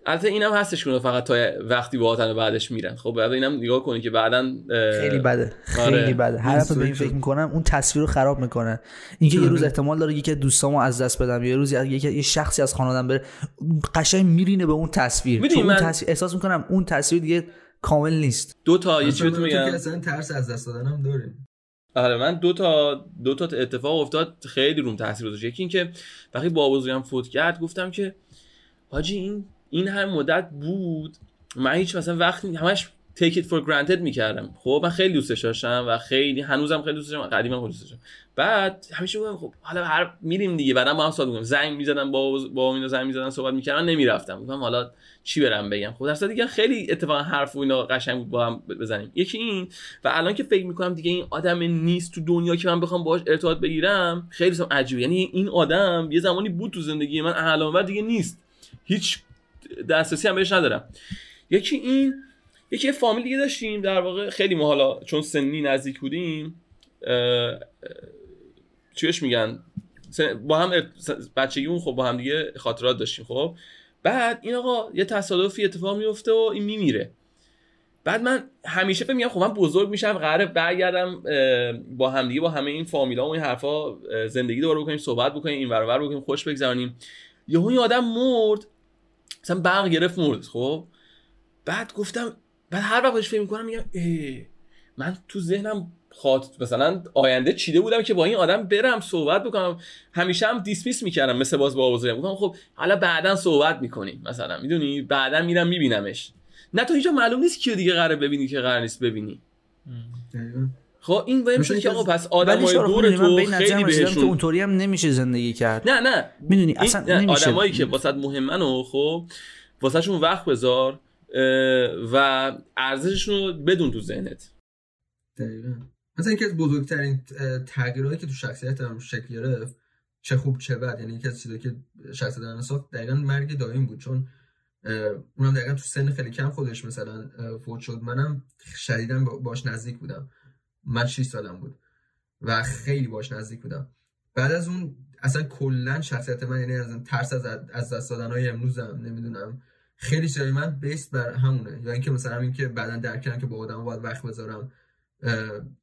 البته اینم هستش که اونا فقط تا وقتی با و بعدش میرن. خب بعد اینم نگاه کنی که بعدا خیلی بده. خیلی آره. بده. هر دفعه به این فکر می‌کنم اون تصویر رو خراب می‌کنه. اینکه یه روز احتمال داره یکی از دوستامو از دست بدم. یه روز یکی یه شخصی از خانوادم بره. قشنگ میرینه به اون تصویر. چون اون من- تصویر احساس می‌کنم اون تصویر دیگه کامل نیست. دو تا یه چی اصلا بهتون تو که میگم اصلا ترس از دست دادن هم داریم. آره من دو تا دو تا اتفاق افتاد خیلی روم تاثیر گذاشت. یکی اینکه وقتی بابا بزرگم فوت کرد گفتم که حاجی این این هم مدت بود. من هیچ مثلا وقتی همش take it for granted می‌کردم. خب من خیلی دوستش داشتم و خیلی هنوزم خیلی دوستش داشتم قدیما خیلی دوستش داشتم بعد همیشه میگم خب حالا هر میریم دیگه. بعدا با هم صحبت می‌کنم زنگ می‌زدن با با اینا زنگ می‌زدن صحبت می‌کردن نمی‌رفتم. گفتم حالا چی برم بگم؟ خب در دیگه خیلی اتفاقا حرف و اینا قشنگ بود با هم بزنیم. یکی این و الان که فکر می‌کنم دیگه این آدم نیست تو دنیا که من بخوام باهاش ارتباط بگیرم خیلی سم عجیبه. یعنی این آدم یه زمانی بود تو زندگی من الان دیگه نیست. هیچ دسترسی هم بهش ندارم. یکی این یکی فامیل دیگه داشتیم در واقع خیلی ما حالا چون سنی نزدیک بودیم چیش میگن؟ با هم ارت- بچگیمون خب با هم دیگه خاطرات داشتیم خب. بعد این آقا یه تصادفی اتفاق میفته و این میمیره. بعد من همیشه فکر میگم خب من بزرگ میشم قراره برگردم با همدیگه با همه این فامیلا و این حرفا زندگی دوباره بکنیم صحبت بکنیم این اون ور بکنیم خوش بگذرونیم. یهو این آدم مرد مثلا برق گرفت مرد خب؟ بعد گفتم بعد هر وقت بهش فکر می‌کنم میگم اه، من تو ذهنم خاط مثلا آینده چیده بودم که با این آدم برم صحبت بکنم. همیشه هم دیسمیس می‌کردم مثل باز با بزرگم گفتم خب حالا بعدا صحبت می‌کنیم مثلا می‌دونی؟ بعدا میرم میبینمش. نه تو هیچ معلوم نیست کیو دیگه قراره ببینی که قرار نیست ببینی. خب این باید میشه که اینکه آقا پس آدمای دور تو خیلی رسیدم که بهشون اونطوری هم نمیشه زندگی کرد. نه نه. می‌دونی اصلا نه، نمیشه. آدمایی که واسه مهمن و خب واسهشون وقت بذار و ارزششون رو بدون تو ذهنت. دقیقا. مثلا یکی از بزرگترین اه، تغییراتی که تو شخصیت هم شکل گرفت چه خوب چه بد یعنی یکی از چیزایی که شخصیت من ساخت دقیقا مرگ دایم بود. چون اونم دقیقا تو سن خیلی کم خودش مثلا فوت شد. منم شدیدا با- باش نزدیک بودم. من 6 سالم بود و خیلی باش نزدیک بودم. بعد از اون اصلا کلا شخصیت من یعنی از ترس از از دست دادن های امروزم نمی‌دونم. خیلی چیزای من بیس بر همونه. یا اینکه مثلا همین که بعدا درک کردم که با آدم باید وقت بذارم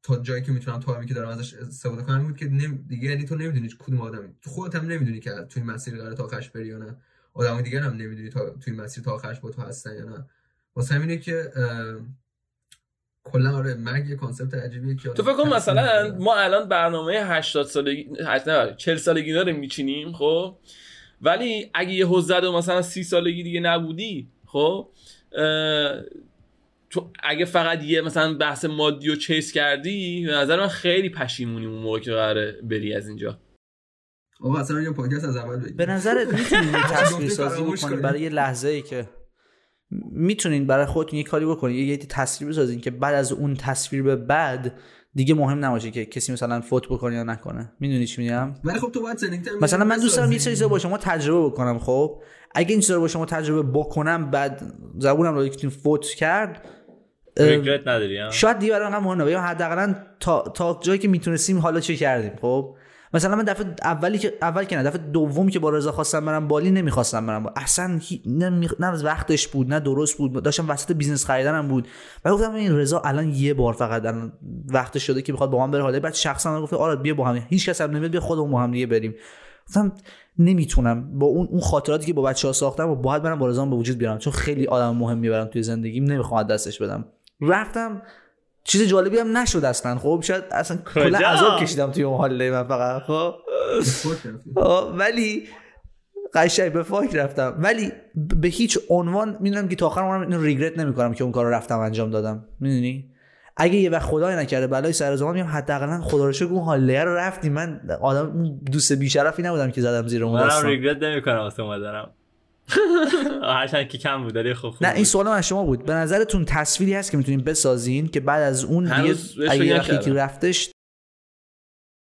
تا جایی که می‌تونم تا که دارم ازش استفاده کنم. این بود که نم... دیگه یعنی تو نمی‌دونی کدوم آدمی. تو خودت هم نمی‌دونی که توی مسیر قرار تا آخرش بری یا نه. آدم دیگر هم نمی‌دونی تا توی مسیر تا آخرش با تو هستن یا نه. واسه همینه که کلا آره مرگ یه کانسپت عجیبیه که تو فکر کن مثلا ما الان برنامه 80 سالگی هشت- نه 40 سالگی داره میچینیم خب؟ ولی اگه یه و مثلا 30 سالگی دیگه نبودی خب؟ تو اگه فقط یه مثلا بحث مادی و چیس کردی به نظر من خیلی پشیمونی اون موقع که قراره بری از اینجا. آقا اصلا یه پادکست از اول بگیم به نظرت می‌تونین یه تصویر سازی فراموش بکنین کنی. برای یه لحظه ای که می‌تونین برای خودتون یه کاری بکنین یه یه تصویر بسازین که بعد از اون تصویر به بعد دیگه مهم نباشه که کسی مثلا فوت بکنه یا نکنه. می‌دونی چی میگم؟ ولی خب تو باید زندگی مثلا من دوست دارم یه چیزا با شما تجربه بکنم خب؟ اگه این چیزا رو با شما تجربه بکنم بعد زبونم رو یکتون فوت کرد regret نداری شاید دیگه برای من مهم نباشه یا حداقل تا تا جایی که می‌تونستیم حالا چه کردیم خب؟ مثلا من دفعه اولی که اول که نه دفعه دوم که با رضا خواستم برم بالی نمی‌خواستم برم. اصلا نه, نه وقتش بود نه درست بود داشتم وسط business خریدنم بود. و گفتم این رضا الان یه بار فقط الان وقتش شده که بخواد با من بره حالا. بعد شخصا گفت آره بیا با هم. هیچ کس هم نمیاد بیا خودمون با هم دیگه بریم. گفتم نمی‌تونم. با اون اون خاطراتی که با بچه ها ساختم و باید برم با رضا به وجود بیارم. چون خیلی آدم مهم می‌برم توی زندگیم نمی‌خوام دستش بدم. رفتم چیز جالبی هم نشد اصلا. خب شاید اصلا کلا؟ عذاب کشیدم توی اون حاله من فقط خب. آه، ولی قشنگ به فاک رفتم. ولی به هیچ عنوان می‌دونم که تا آخر عمرم اینو ریگرت نمی‌کنم که اون کار رو رفتم انجام دادم. می‌دونی؟ اگه یه وقت خدای نکرده بلای سر زمان میام حداقل خدا رو شکر اون حاله رو رفتی من آدم دوست بیشرفی نبودم که زدم زیر اون داستان. ریگرت نمی‌کنم واسه اومدنم هرچند که کم بود ولی خب نه این. سوال من از شما بود به نظرتون تصویری هست که می‌تونین بسازین که بعد از اون دیگه اگه. که رفتش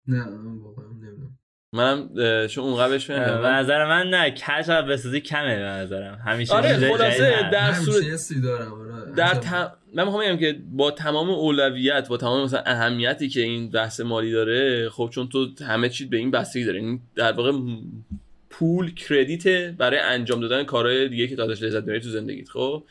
نه من واقعا نمی‌دونم منم چون اون قبلش به نظر من نه کج و بسازی کمه به نظرم همیشه آره، خلاصه. در صورت- همیشه یه سی دارم آره. در تم... من می‌خوام بگم که با تمام اولویت با تمام مثلا اهمیتی که این بحث مالی داره خب چون تو همه چیز به این بستگی داره این در واقع پول کردیت برای انجام دادن کارهای دیگه که تا لذت ببری تو زندگیت. خب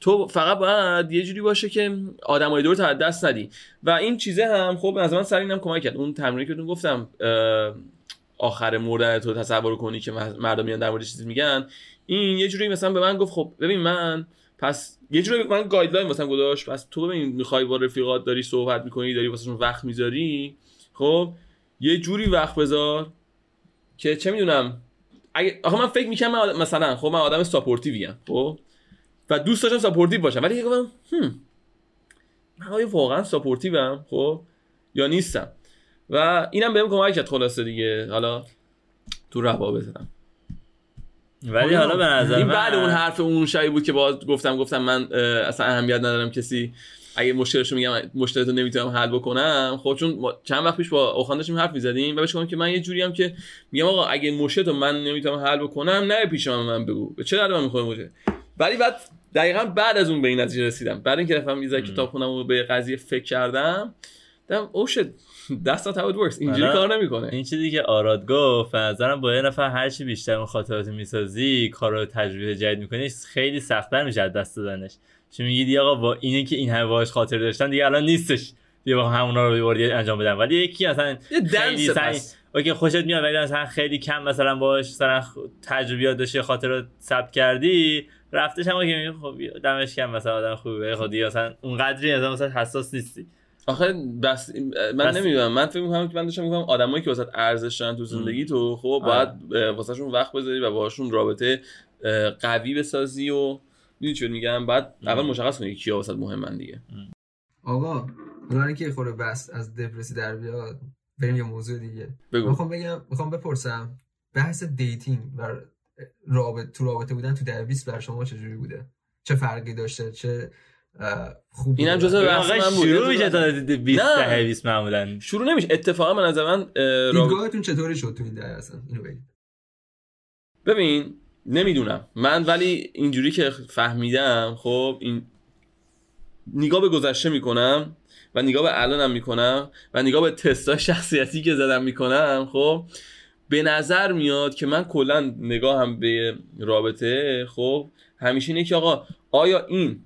تو فقط باید یه جوری باشه که آدمای دور از دست ندی. و این چیزه هم خب از من سر اینم کمک کرد. اون تمرینی که گفتم آخر مردن تو تصور کنی که مردم میان در مورد چیزی میگن این یه جوری مثلا به من گفت خب ببین من پس یه جوری من guideline واسم گذاشت. پس تو ببین می‌خوای با رفیقات داری صحبت می‌کنی داری واسهشون وقت می‌ذاری خب یه جوری وقت بذار که چه می‌دونم اگه آخه من فکر می‌کنم آدم- مثلا خب من آدم supportive ی ام خب؟ و دوست داشتم supportive باشم ولی گفتم هم من آیا واقعا supportive م خب؟ یا نیستم. و اینم بهم کمک کرد خلاصه دیگه. حالا تو روابطم ولی حالا به نظر این بعد اون حرف اون شبی بود که باز گفتم گفتم من اصلا اهمیت ندارم کسی. اگه مشکلشو میگم مشکلتو نمی‌تونم حل بکنم خب چون چند وقت پیش با اوخان داشتیم حرف می‌زدیم و بهش گفتم که من یه جوری هم که میگم آقا اگه مشکلتو من نمی‌تونم حل بکنم نه پیش من من بگو. به چه درد من می‌خوره مشکل؟ ولی بعد دقیقا بعد از اون به این نتیجه رسیدم. بعد اینکه رفتم یه کتاب خوندم و به قضیه فکر کردم دیدم او that's not how it works. اینجوری کار نمی‌کنه. این چیزی که آراد گفت نظرم با یه نفر هرچی بیشتر اون خاطرات می‌سازی کار رو تجربه جدید می‌کنی خیلی سختتر میشه دست دادنش. چون میگی دیگه آقا؟ با اینه که این همه باهاش خاطر داشتن دیگه الان نیستش. دیگه با همونا رو بیوردی انجام بدن. ولی یکی اصلا یه خیلی سعی. اوکی خوشت میاد ولی مثلا خیلی کم مثلا باش مثلا تجربیات داشتی خاطرات ثبت کردی رفتش هم که میگی خب دمش کم مثلا آدم خوبه. خب دیگه مثلا اونقدری مثلا مثلا حساس نیستی. آخه بس من بس- نمی‌دونم. من فکر می‌کنم که من داشتم میگم آدمایی که واسه ارزش دارن تو زندگی تو خب باید واسهشون وقت بذاری و باهاشون رابطه قوی بسازی و می‌دونی چی میگم؟ بعد اول مشخص کنی کیا واسه مهمن دیگه. آقا حالا اینکه یه خورده بس از depress ی در بیاد. بریم یه موضوع دیگه. بگو. می‌خوام بگم می‌خوام بپرسم بحث dating و رابط تو رابطه بودن تو در 20 بر شما چجوری بوده؟ چه فرقی داشته؟ چه خوب اینم؟ جزء بحث واقعا من بود. شروع میشه تا 20 نه. دهه 20 معمولا. شروع نمیشه. اتفاقا من از من اه، رابطه دیدگاهتون چطوری شد تو این دهه اصلا؟ اینو بگید. ببین نمی‌دونم. من ولی اینجوری که فهمیدم خب این نگاه به گذشته می‌کنم و نگاه به الانم می‌کنم و نگاه به تستای شخصیتی که زدم می‌کنم خب به نظر میاد که من کلا نگاهم به رابطه خب همیشه اینه که آقا آیا این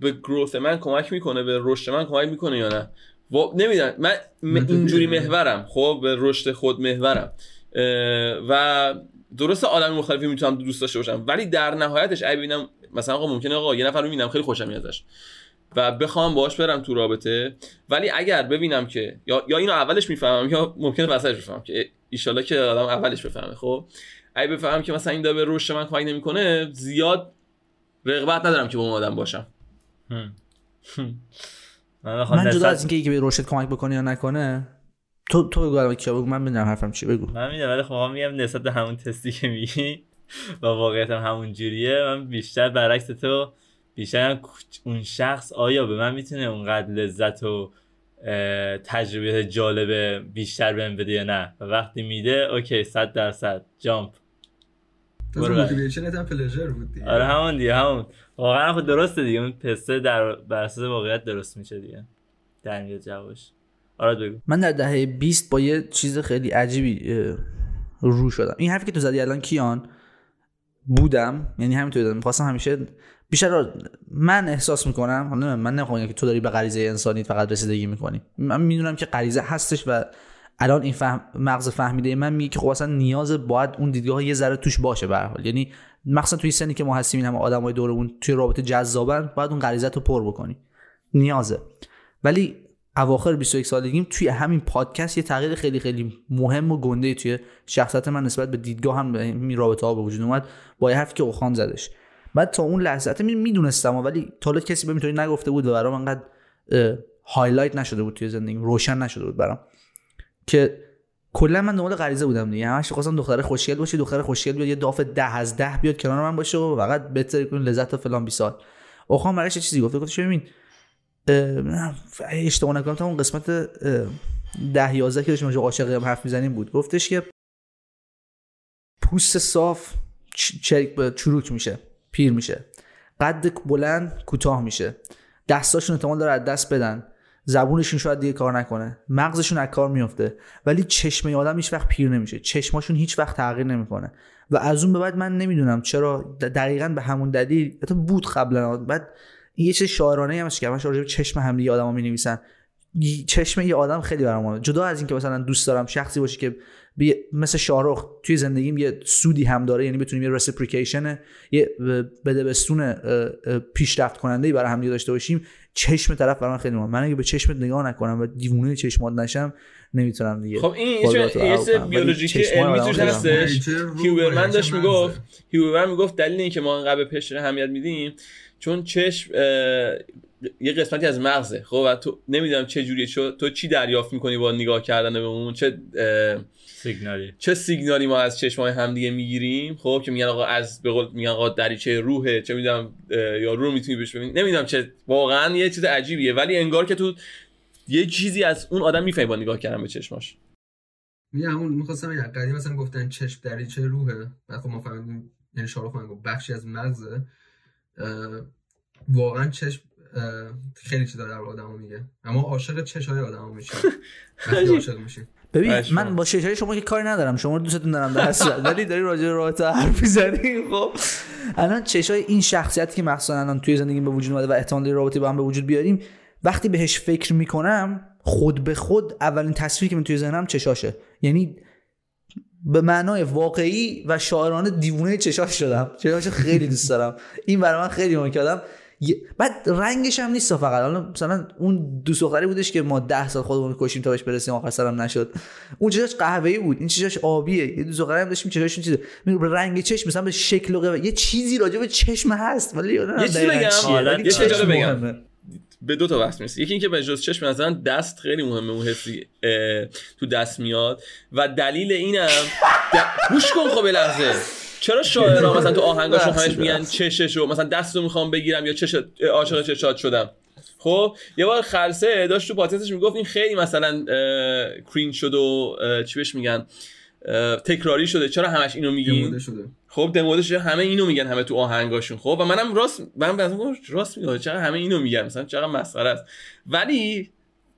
به گروث من کمک می‌کنه به رشد من کمک می‌کنه یا نه؟ و نمی‌دونم. من اینجوری محورم خب به رشد خود محورم. و درسته آدم مختلفی می‌تونم دوست داشته باشم. ولی در نهایتش اگه ببینم مثلا آقا ممکنه آقا یه نفر رو می‌بینم خیلی خوشم میاد ازش. و بخوام باهاش برم تو رابطه. ولی اگر ببینم که یا یا اینو اولش می‌فهمم یا ممکنه وسطش بفهمم که ایشالله که آدم اولش بفهمه خب؟ اگه بفهمم که مثلا این داره به رشد من کمک نمی‌کنه زیاد رغبت ندارم که با اون آدم باشم. من من جدا از اینکه یکی به رشد کمک بکنه یا نکنه تو تو بگو الان کیا بگو من ببینم حرفم چی بگو. من می‌دونم ولی خب میگم نسبت به همون تستی که میگی و واقعیت هم همون جوریه. من بیشتر برعکس تو بیشتر اون شخص آیا به من می‌تونه اونقدر لذت و تجربه جالب بیشتر بهم بده یا نه. و وقتی میده اوکی صد درصد. جامپ. موتیویشنت هم پلژر بود دیگه. آره همون دیگه همون. واقعا خود درسته دیگه. اون پسته در بر اساس واقعیت درست میشه دیگه. در میاد جوابش. آره بگو من در دهه 20 با یه چیز خیلی عجیبی رو شدم. این حرفی که تو زدی الان کیان؟ بودم یعنی همینطور دادم می‌خواستم همیشه بیشتر من احساس می‌کنم حالا نمی‌دونم، من نمی‌خوام که تو داری به غریزه انسانی فقط رسیدگی می‌کنی. من می‌دونم که غریزه هستش و الان این فهم مغز فهمیده من میگه که خب اصلا نیاز باید اون دیدگاه یه ذره توش باشه به حال. یعنی مخصوصا توی سنی که ما هستیم این همه آدمای دورمون توی رابطه جذابن باید اون غریزه رو پر بکنی. نیازه. ولی اواخر 21 سالگیم توی همین پادکست یه تغییر خیلی خیلی مهم و گنده توی شخصیت من نسبت به دیدگاه هم به این رابطه ها به وجود اومد با یه حرفی که اوخان زدش. بعد تا اون لحظه می‌دونستم ولی تا کسی بهم اینطوری نگفته بود و برام انقدر highlight نشده بود توی زندگیم روشن نشده بود برام. که کلا من دنبال غریزه بودم دیگه. همش خواستم دختر خوشگل باشه دختر خوشگل بیاد یه داف ده از ده بیاد کنار من باشه و فقط بهتر کنین لذت و فلان بیسار. اوخان برایش چیزی گفته گفتش ببین اشتباه نکنم تا اون قسمت ده یازده که داشتیم هم حرف می‌زنیم بود. گفتش که پوست صاف چ- چریک چروک میشه پیر میشه. قد بلند کوتاه میشه. دستاشون احتمال داره از دست بدن. زبونشون شاید دیگه کار نکنه. مغزشون از کار میفته ولی چشم یه آدم هیچ وقت پیر نمیشه. چشماشون هیچ وقت تغییر نمی‌کنه. و از اون به بعد من نمی‌دونم چرا دقیقا به همون دلیل حتی بود قبلا بعد یه چیز شاعرانه هم هست که همش راجع به چشم هم دیگه آدما می چشم یه آدم خیلی برام مهمه. جدا از اینکه مثلا دوست دارم شخصی باشه که بی... مثل شاهرخ توی زندگیم یه سودی هم داره یعنی بتونیم یه رسیپریکیشن یه بدبستون پیشرفت کننده برای هم داشته باشیم چشم طرف برام خیلی مهمه. من اگه به چشمت نگاه نکنم و دیوونه چشمات نشم نمی‌تونم دیگه خب این یه چیز- بیولوژیکی علمی توش هستش هیوبرمن داشت می‌گفت. هیوبرمن می‌گفت دلیل اینکه ما انقدر به پشت اهمیت میدیم چون چشم اه، یه قسمتی از مغزه. خب و تو نمی‌دونم چه جوریه چو- تو چی دریافت می‌کنی با نگاه کردن به اون؟ چه اه، سیگنالی. چه سیگنالی ما از چشمای همدیگه می‌گیریم؟ خب که میگن آقا از به قول میگن آقا دریچه روحه چه می‌دونم یا رو می‌تونی بهش ببینی. نمی‌دونم چه واقعا یه چیز عجیبیه. ولی انگار که تو یه چیزی از اون آدم می‌فهمی با نگاه کردن به چشماش. میگه همون می‌خواستم یه قدیم مثلا گفتن چشم دریچه روحه. بعد خب ما فهمیدیم یعنی من گفت بخشی از مغزه. واقعا چشم خیلی چیزا در آدمو میگه. اما عاشق چشای آدمو میشه عاشق میشی. ببین. من با شیشه شما که کاری ندارم. شما رو دوستتون دارم در اصل ولی داری راجع به رابطه حرف می‌زنی خب. الان چشای این شخصیتی که مخصوصا الان توی زندگی به وجود اومده و احتمال رابطه با هم به وجود بیاریم وقتی بهش فکر می‌کنم خود به خود اولین تصویری که من توی ذهنم چشاشه یعنی به معنای واقعی و شاعرانه دیوونه چشاش شدم. چشاش خیلی دوست دارم. این برای من خیلی مهم کردم بعد رنگش هم نیست فقط. حالا مثلا اون دوست دختری بودش که ما ده سال خودمون کشیم تا بهش برسیم آخر سرم نشد. اون چشاش قهوه‌ای بود. این چشاش آبیه. یه دوست دختری هم داشتیم چشاشون چیزه. میگم رنگ چشم مثلا به شکل و یه چیزی راجع به چشم هست ولی یه چیزی بگم؟ یه چیزی بگم. به دو تا بحث می‌رسه. یکی اینکه به جز چشم مثلا دست خیلی مهمه اون حسی تو دست میاد. و دلیل اینم گوش کن خب لحظه. چرا شاعرها مثلا تو آهنگاشون همش میگن. چششو مثلا دستو می‌خوام بگیرم یا چش عاشق چشات شدم؟ خب یه بار خلسه داشت تو پادکستش می‌گفت این خیلی مثلا کرین شد و چی بهش میگن؟ اه، تکراری شده. چرا همش اینو میگین شده. خب دموده شده. همه اینو میگن همه تو آهنگاشون. خب و منم راست من مثلا راست میگه چرا همه اینو میگن؟ مثلا چقدر مسخره است. ولی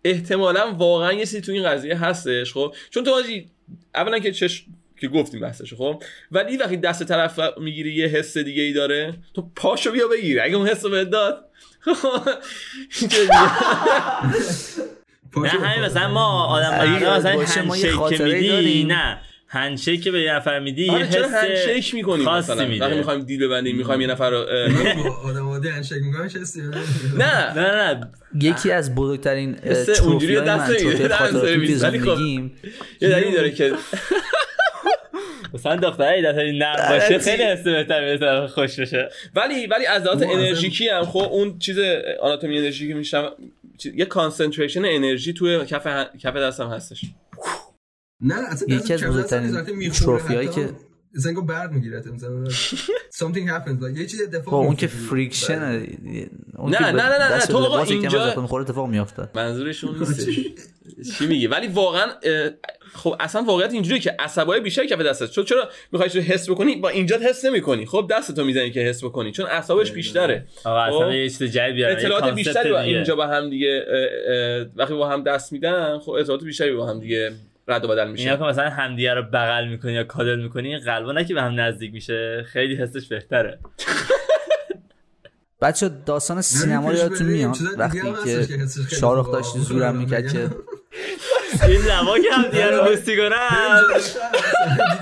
احتمالا واقعا یه چیزی تو این قضیه هستش خب. چون تو حاجی اولا که چش که گفتیم بحثش خب. ولی وقتی دست طرف می‌گیری یه حس دیگه ای داره تو پاشو بیا بگیر. اگه اون حس رو بهت داد اینجوریه. نه همین مثلا ما آدم مثلا هندشیک که میدی. نه. هندشیک که به یه نفر میدی یه آره چرا حس هندشیک می‌کنیم خاصی مثلا. وقتی می‌خوایم دیل ببندیم می‌خوایم یه نفر رو آدم عادی هندشیک می‌کنم چه حسی؟ نه. نه نه یکی از بزرگترین اونجوری دست. ولی خب، یه دلیلی داره که مثلا دختری دستش نرم باشه خیلی حس بهتر میاد خوش بشه. ولی ولی از آدم- انرژیکی هم خب اون چیز آناتومی انرژی که میشم یه کانسنتریشن انرژی توی کف کف دستم هستش. نه اصلا یکی از بزرگترین تروفیایی که انگار برد می‌گیره مثلا. Something happens like یه چیز اتفاق خب اون که. فریکشن اون نه، نه، نه، نه، تو آقا اینجا- می‌خوره اتفاق میافتاد منظورشون نیستش چی میگی؟ ولی واقعا خب اصلا واقعیت اینجوریه که عصبای بیشتر کف دستت. چون چرا می‌خوای چیزو حس بکنی؟ با اینجا حس نمی‌کنی. خب دستتو می‌زنی که حس بکنی چون اعصابش بیشتره. آقا اصلا خب. یه چیز جدید بیارن یه اطلاعات بیشتری با. اینجا با هم دیگه وقتی با هم دست میدن خب اطلاعات بیشتری با هم دیگه رد و بدل اینا میشه که مثلا همدیگه رو بغل می‌کنی یا کادل می‌کنی قلبا نه که به هم نزدیک میشه خیلی حسش بهتره. بچه داستان سینما رو پیش یادتون. میاد؟ دیگه وقتی هم که شارخ. داشت زورم می‌کرد که این لبا که همدیگه رو بوستی کنن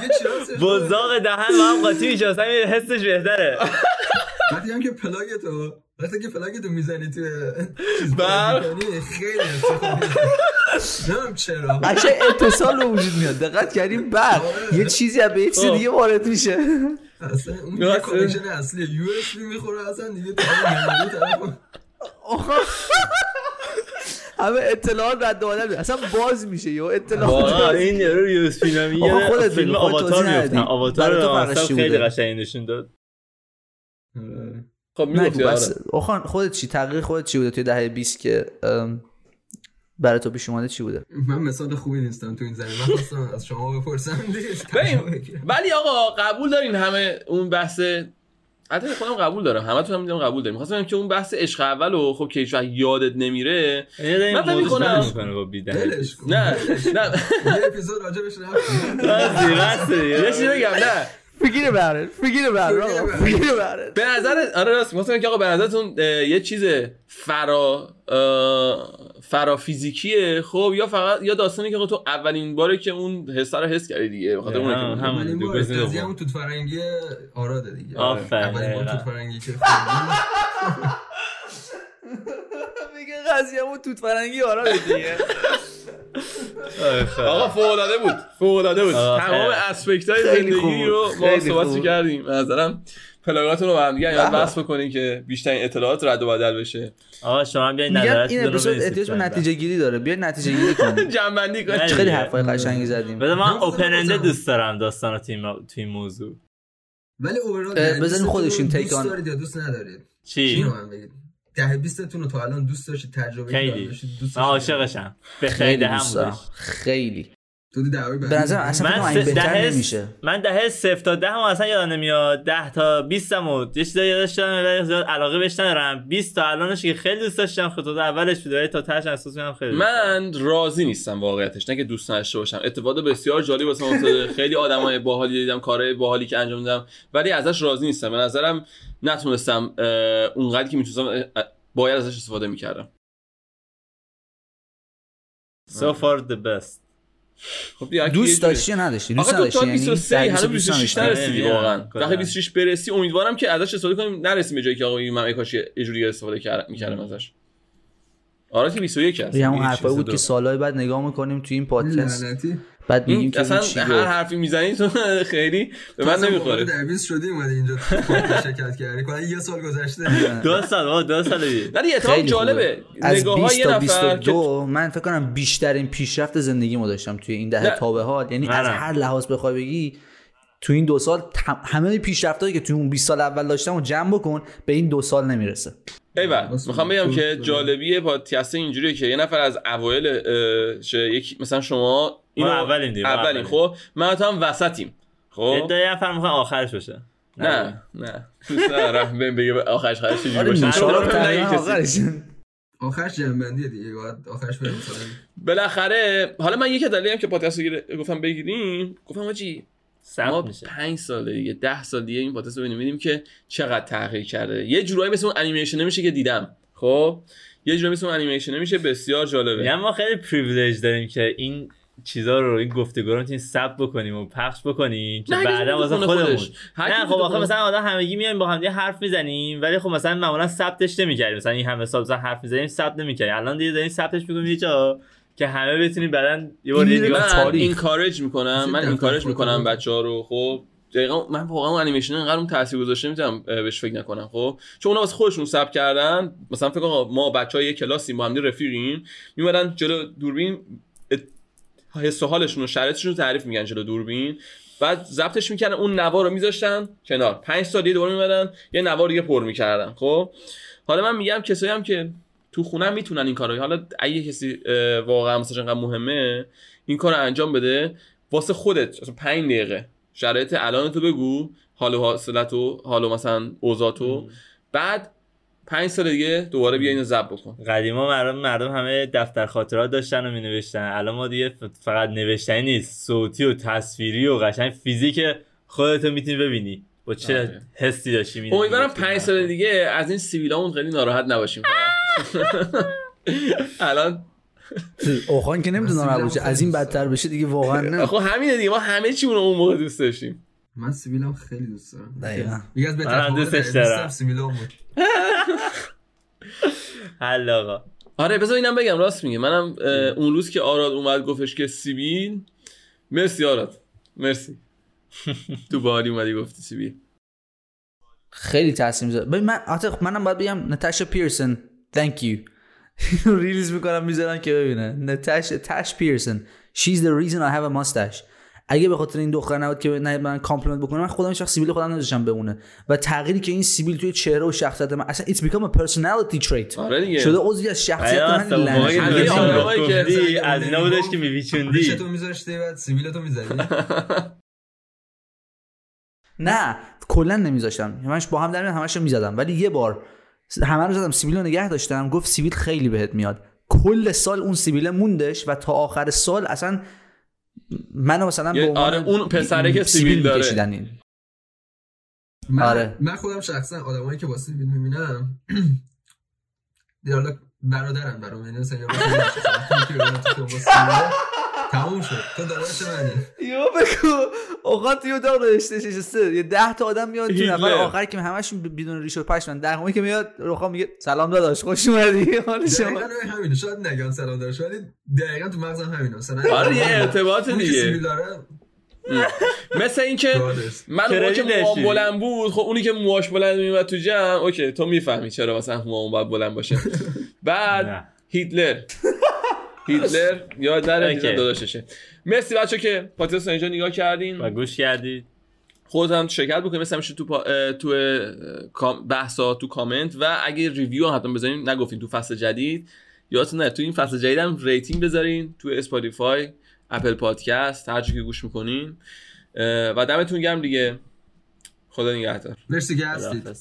دیگه بزاق دهن با هم قاطی میشه اصلا حسش بهتره. وقتی هم که پلاگتو وقتی که پلاگتو می‌زنی توی چیز بر- می‌کنی، خیلی نمیم چرا. قشنگ اتصال به وجود میاد. دقت کردیم بعد آره. یه چیزی از به یه چیز. دیگه وارد میشه. اصلا اون کانکشن اصلیه یو اس بی می‌خوره اصلا دیگه طرف همه اطلاعات رد و بدل میشه. اصلا باز میشه یا اطلاعات این یارو یوز فیلمی آقا خودت فیلم آواتار میفتن. آواتار تو رو خیلی؟ قشنگ نشون داد. خب می‌گفتی بس آره. خودت چی؟ تغییر خودت چی بوده توی دهه 20 که برای تو پیش اومده چی بوده؟ من مثال خوبی نیستم تو این زمین. من خواستم از شما بپرسم. ولی آقا قبول دارین همه اون بحث حتی خودم قبول دارم. همه هم می‌دونم قبول داریم. خواستم بگم که اون بحث عشق اول و خب که وقت یادت نمیره. من فکر می‌کنم-. نه نه. یه اپیزود راجبش یه چیزی بگم نه. Forget about it. Forget about it. Forget about به نظر آره راست. می‌خواستم که آقا به نظرتون یه چیز فرا فرا فیزیکیه خب یا فقط یا داستانی که تو اولین باره که اون حس رو حس کردی دیگه بخاطر که اون- هم- اولین دو قضیه. همون توت فرنگی آراده دیگه. آفرین، اولین بار. توت فرنگی که میگه قضیه‌مون توت فرنگی آرا دیگه آقا فوق بود فوق بود تمام. اسپکت های زندگی رو. ما صحبت. کردیم به نظرم پلاگاتون رو با هم دیگه بله. بحث بکنین که بیشترین اطلاعات رد و بدل بشه آقا شما هم بیاین این رو اپیزود احتیاج به نتیجه گیری داره بیاید نتیجه گیری کنیم جنبندی کن نه. خیلی. حرفای قشنگی زدیم بده من اوپن. دوست دارم داستان مو- تو این موضوع ولی اوورال بزنین خودشون رو take دوست on. دارید یا دوست ندارید چی من بگید ده بیستتون رو تا الان دوست داشتید تجربه خیلی. کردید، داشتید دوست؟ عاشقشم. به خیلی خیلی هم خیلی. به نظر اصلا این س- بهتر دهه نمیشه. من دهه صفر تا ده هم اصلا یادم نمیاد. ده تا 20 هم و یه چیزایی یادش دارم ولی زیاد علاقه بهش ندارم. 20 تا الانش که خیلی دوست داشتم خود اولش بود. ولی تا تاش احساس می‌کنم خیلی. من راضی نیستم واقعیتش. نه که دوست نداشته باشم. اتفاق بسیار جالب واسه من افتاده. خیلی آدمای باحالی دیدم کارهای باحالی که انجام دادم. ولی ازش راضی نیستم. به نظرم نتونستم اونقدر که می‌تونستم باید ازش استفاده می‌کردم. So far the best. خب دیگه دوست داشتی یا نداشتی؟ دوست آقا تو تا نداشتی یعنی 23 در هنوز 26 26 نداشتی؟ نرسیدی واقعا. وقتی کلا. 26 برسی امیدوارم که ازش استفاده کنیم. نرسیم به جایی که آقا من ای کاش یه جوری استفاده کردم می‌کردم ازش. آره که 21 هست یه همون حرفایی بود 22. که سالهای بعد نگاه می‌کنیم توی این پادکست. بعد میگیم که اصلا هر حرفی می‌زنی تو خیلی به من نمی‌خوره. در بیست شدی اومدی اینجا شرکت کردی. کلا یه سال گذشته. دو سال دو سال ولی اتفاق خیلی جالبه. نگاه 20 های تا یه نفر که 22 من فکر کنم بیشترین پیشرفت زندگیمو داشتم توی این دهه. تا به حال یعنی از. هر لحاظ بخوای بگی تو این دو سال همه پیشرفتایی که توی اون 20 سال اول داشتم و جمع بکن به این دو سال نمی‌رسه. ایول می‌خوام بگم که جالبی پادکست اینجوریه که یه نفر از اوایل یک مثلا شما اینو اولیم دیگه، اولیم. خب؟ من تو هم وسطیم. خب؟ ادعای نفر می‌خوام آخرش باشه نه نه. دوست ندارم. بهم بگه آخرش خرش چجوری آره باشه. تقریبا یک کسی. آخرش. آخرش جنبندیه دیگه باید آخرش بریم مثلا بالاخره حالا من یک دلیلی هم که پادکست رو گفتم بگیریم گفتم آجی ما میشه. پنج سال دیگه ده سال دیگه این پادکست رو ببینیم که چقدر تغییر کرده. یه جورایی مثل اون انیمیشن نمیشه که دیدم. خب؟ یه جورایی مثل اون انیمیشن نمیشه بسیار جالبه. یعنی ما خیلی privilege داریم که این چیزا رو این گفتگو رو می‌تونیم ثبت بکنیم و پخش بکنیم که بعدا واسه خودمون. خودش. هر نه خب آخه مثلا آدم همگی میایم با هم دیگه حرف می‌زنیم ولی خب مثلا معمولا ثبتش نمی‌کردیم. مثلا این همه سال مثلا حرف می‌زنیم ثبت نمی‌کردیم. الان دیگه داریم ثبتش می‌کنیم یه جا که همه بتونیم بعدا یه بار این دیگه من تاریخ. encourage می‌کنم. من دفتر encourage. می‌کنم بچه ها رو. خب دقیقا من واقعا اون انیمیشن انقدر اون تاثیر گذاشته می‌تونم بهش فکر نکنم. خب چون اونا واسه خودشون ساب کردن. مثلا فکر کن آقا ما بچه های یه کلاسیم با هم دیگه رفیقیم. میمدن جلو دوربین حس و حالشون و شرایطشون رو تعریف میگن جلو دوربین. بعد ضبطش می‌کردن اون نوا رو میذاشتن کنار. پنج سال دیگه دوباره میمدن یه نوا دیگه پر می‌کردن خب؟ حالا من میگم کسایی هم که تو خونه هم می‌تونن این کارو حالا اگه کسی واقعا مثلا انقدر مهمه این کار رو انجام بده واسه خودت مثلا 5 دقیقه. شرایط الان تو بگو حال و حاصلتو حال و مثلا اوضاعتو بعد پنج سال دیگه دوباره بیا اینو ضبط بکن. قدیما مردم مردم همه دفتر خاطرات داشتن و می نوشتن الان ما دیگه فقط نوشتنی نیست. صوتی و تصویری و قشنگ فیزیک خودتو می‌تونی ببینی. با چه آره. حسی داشتی می امیدوارم پنج سال دیگه از این سیویلامون خیلی ناراحت نباشیم. الان اوخان که نباشه. خیلی از این دوست بدتر بشه دیگه واقعا نه. خب همینه دیگه. ما همه چیمون رو اون موقع دوست داشتیم. من سیبیلم خیلی دوست دارم. دقیقاً. یکی از بهترین دوستش دارم. سیبیلم بود. حل آقا. آره بذار اینم بگم راست میگه منم اون روز که آراد اومد گفتش که سیبیل مرسی آراد. مرسی. تو بالی اومدی گفتی سیبیل. خیلی تاثیر می‌ذاره. ببین من حتی منم باید بگم نتاشا پیرسون thank you. ریلیز می‌کنم می‌ذارم که ببینه. نتاشا تاش پیرسون she's the reason I have a mustache. اگه به خاطر این دختر نبود که نه من compliment بکنم من خودم وقت سیبیل خودم نذاشتم بمونه. و تغییری که این سیبیل توی چهره و شخصیت من اصلا it's become a personality trait. آره دیگه. شده عضوی از شخصیت آیا من اصلا اون موقعی لعنت. همه که آدمایی آراد که گفتی از اینا بودش که میویچوندی ریشتو میذاشتی بعد سیبیلتو می‌زدی نه کلا نمیذاشتم. همش با هم در میاد همش می‌زدم. ولی یه بار همه رو زدم سیبیل رو نگه داشتم. گفت سیبیل خیلی بهت میاد. کل سال اون سیبیل موندش و تا آخر سال اصلا منو مثلا یه- به عنوان آره، اون پسره که سیبیل داره. این من, آره. من خودم شخصا آدمایی که با سیبیل می‌بینم حالا برادرم برام یعنی مثلا تموم شد. تو داداش منی یو بگو. اوقات تو یه اتاق نوشته نشسته یه ده تا آدم میاد تو. نفر آخر که همشون بدون ریش و پشمن دهمی که میاد روخا میگه سلام داداش خوش اومدی. حال شما؟ دقیقا همینه. شاید نگم سلام دارش ولی دقیقا تو مغزم همینه. مثلا آره یه ارتباط دیگه. مثل اینکه. من اون موقع که موام. بلند بود خب اونی که موهاش بلند میومد تو جمع okay تو می‌فهمی چرا مثلا موام باید بلند باشه. بعد. هیتلر. هیتلر یاد نره داداششه. مرسی بچه که پادکست اینجا نگاه کردین. و گوش کردید. خودت هم شرکت بکنید. مثل همیشه تو پا... تو بحثا تو کامنت و اگه review هم حتما بذارین. نگفتین تو فصل جدید. یادتون نره تو این فصل جدید هم rating بذارین. تو Spotify Apple Podcast هر که گوش می‌کنین. و دمتون گرم دیگه. خدا نگهدار. مرسی که هستید.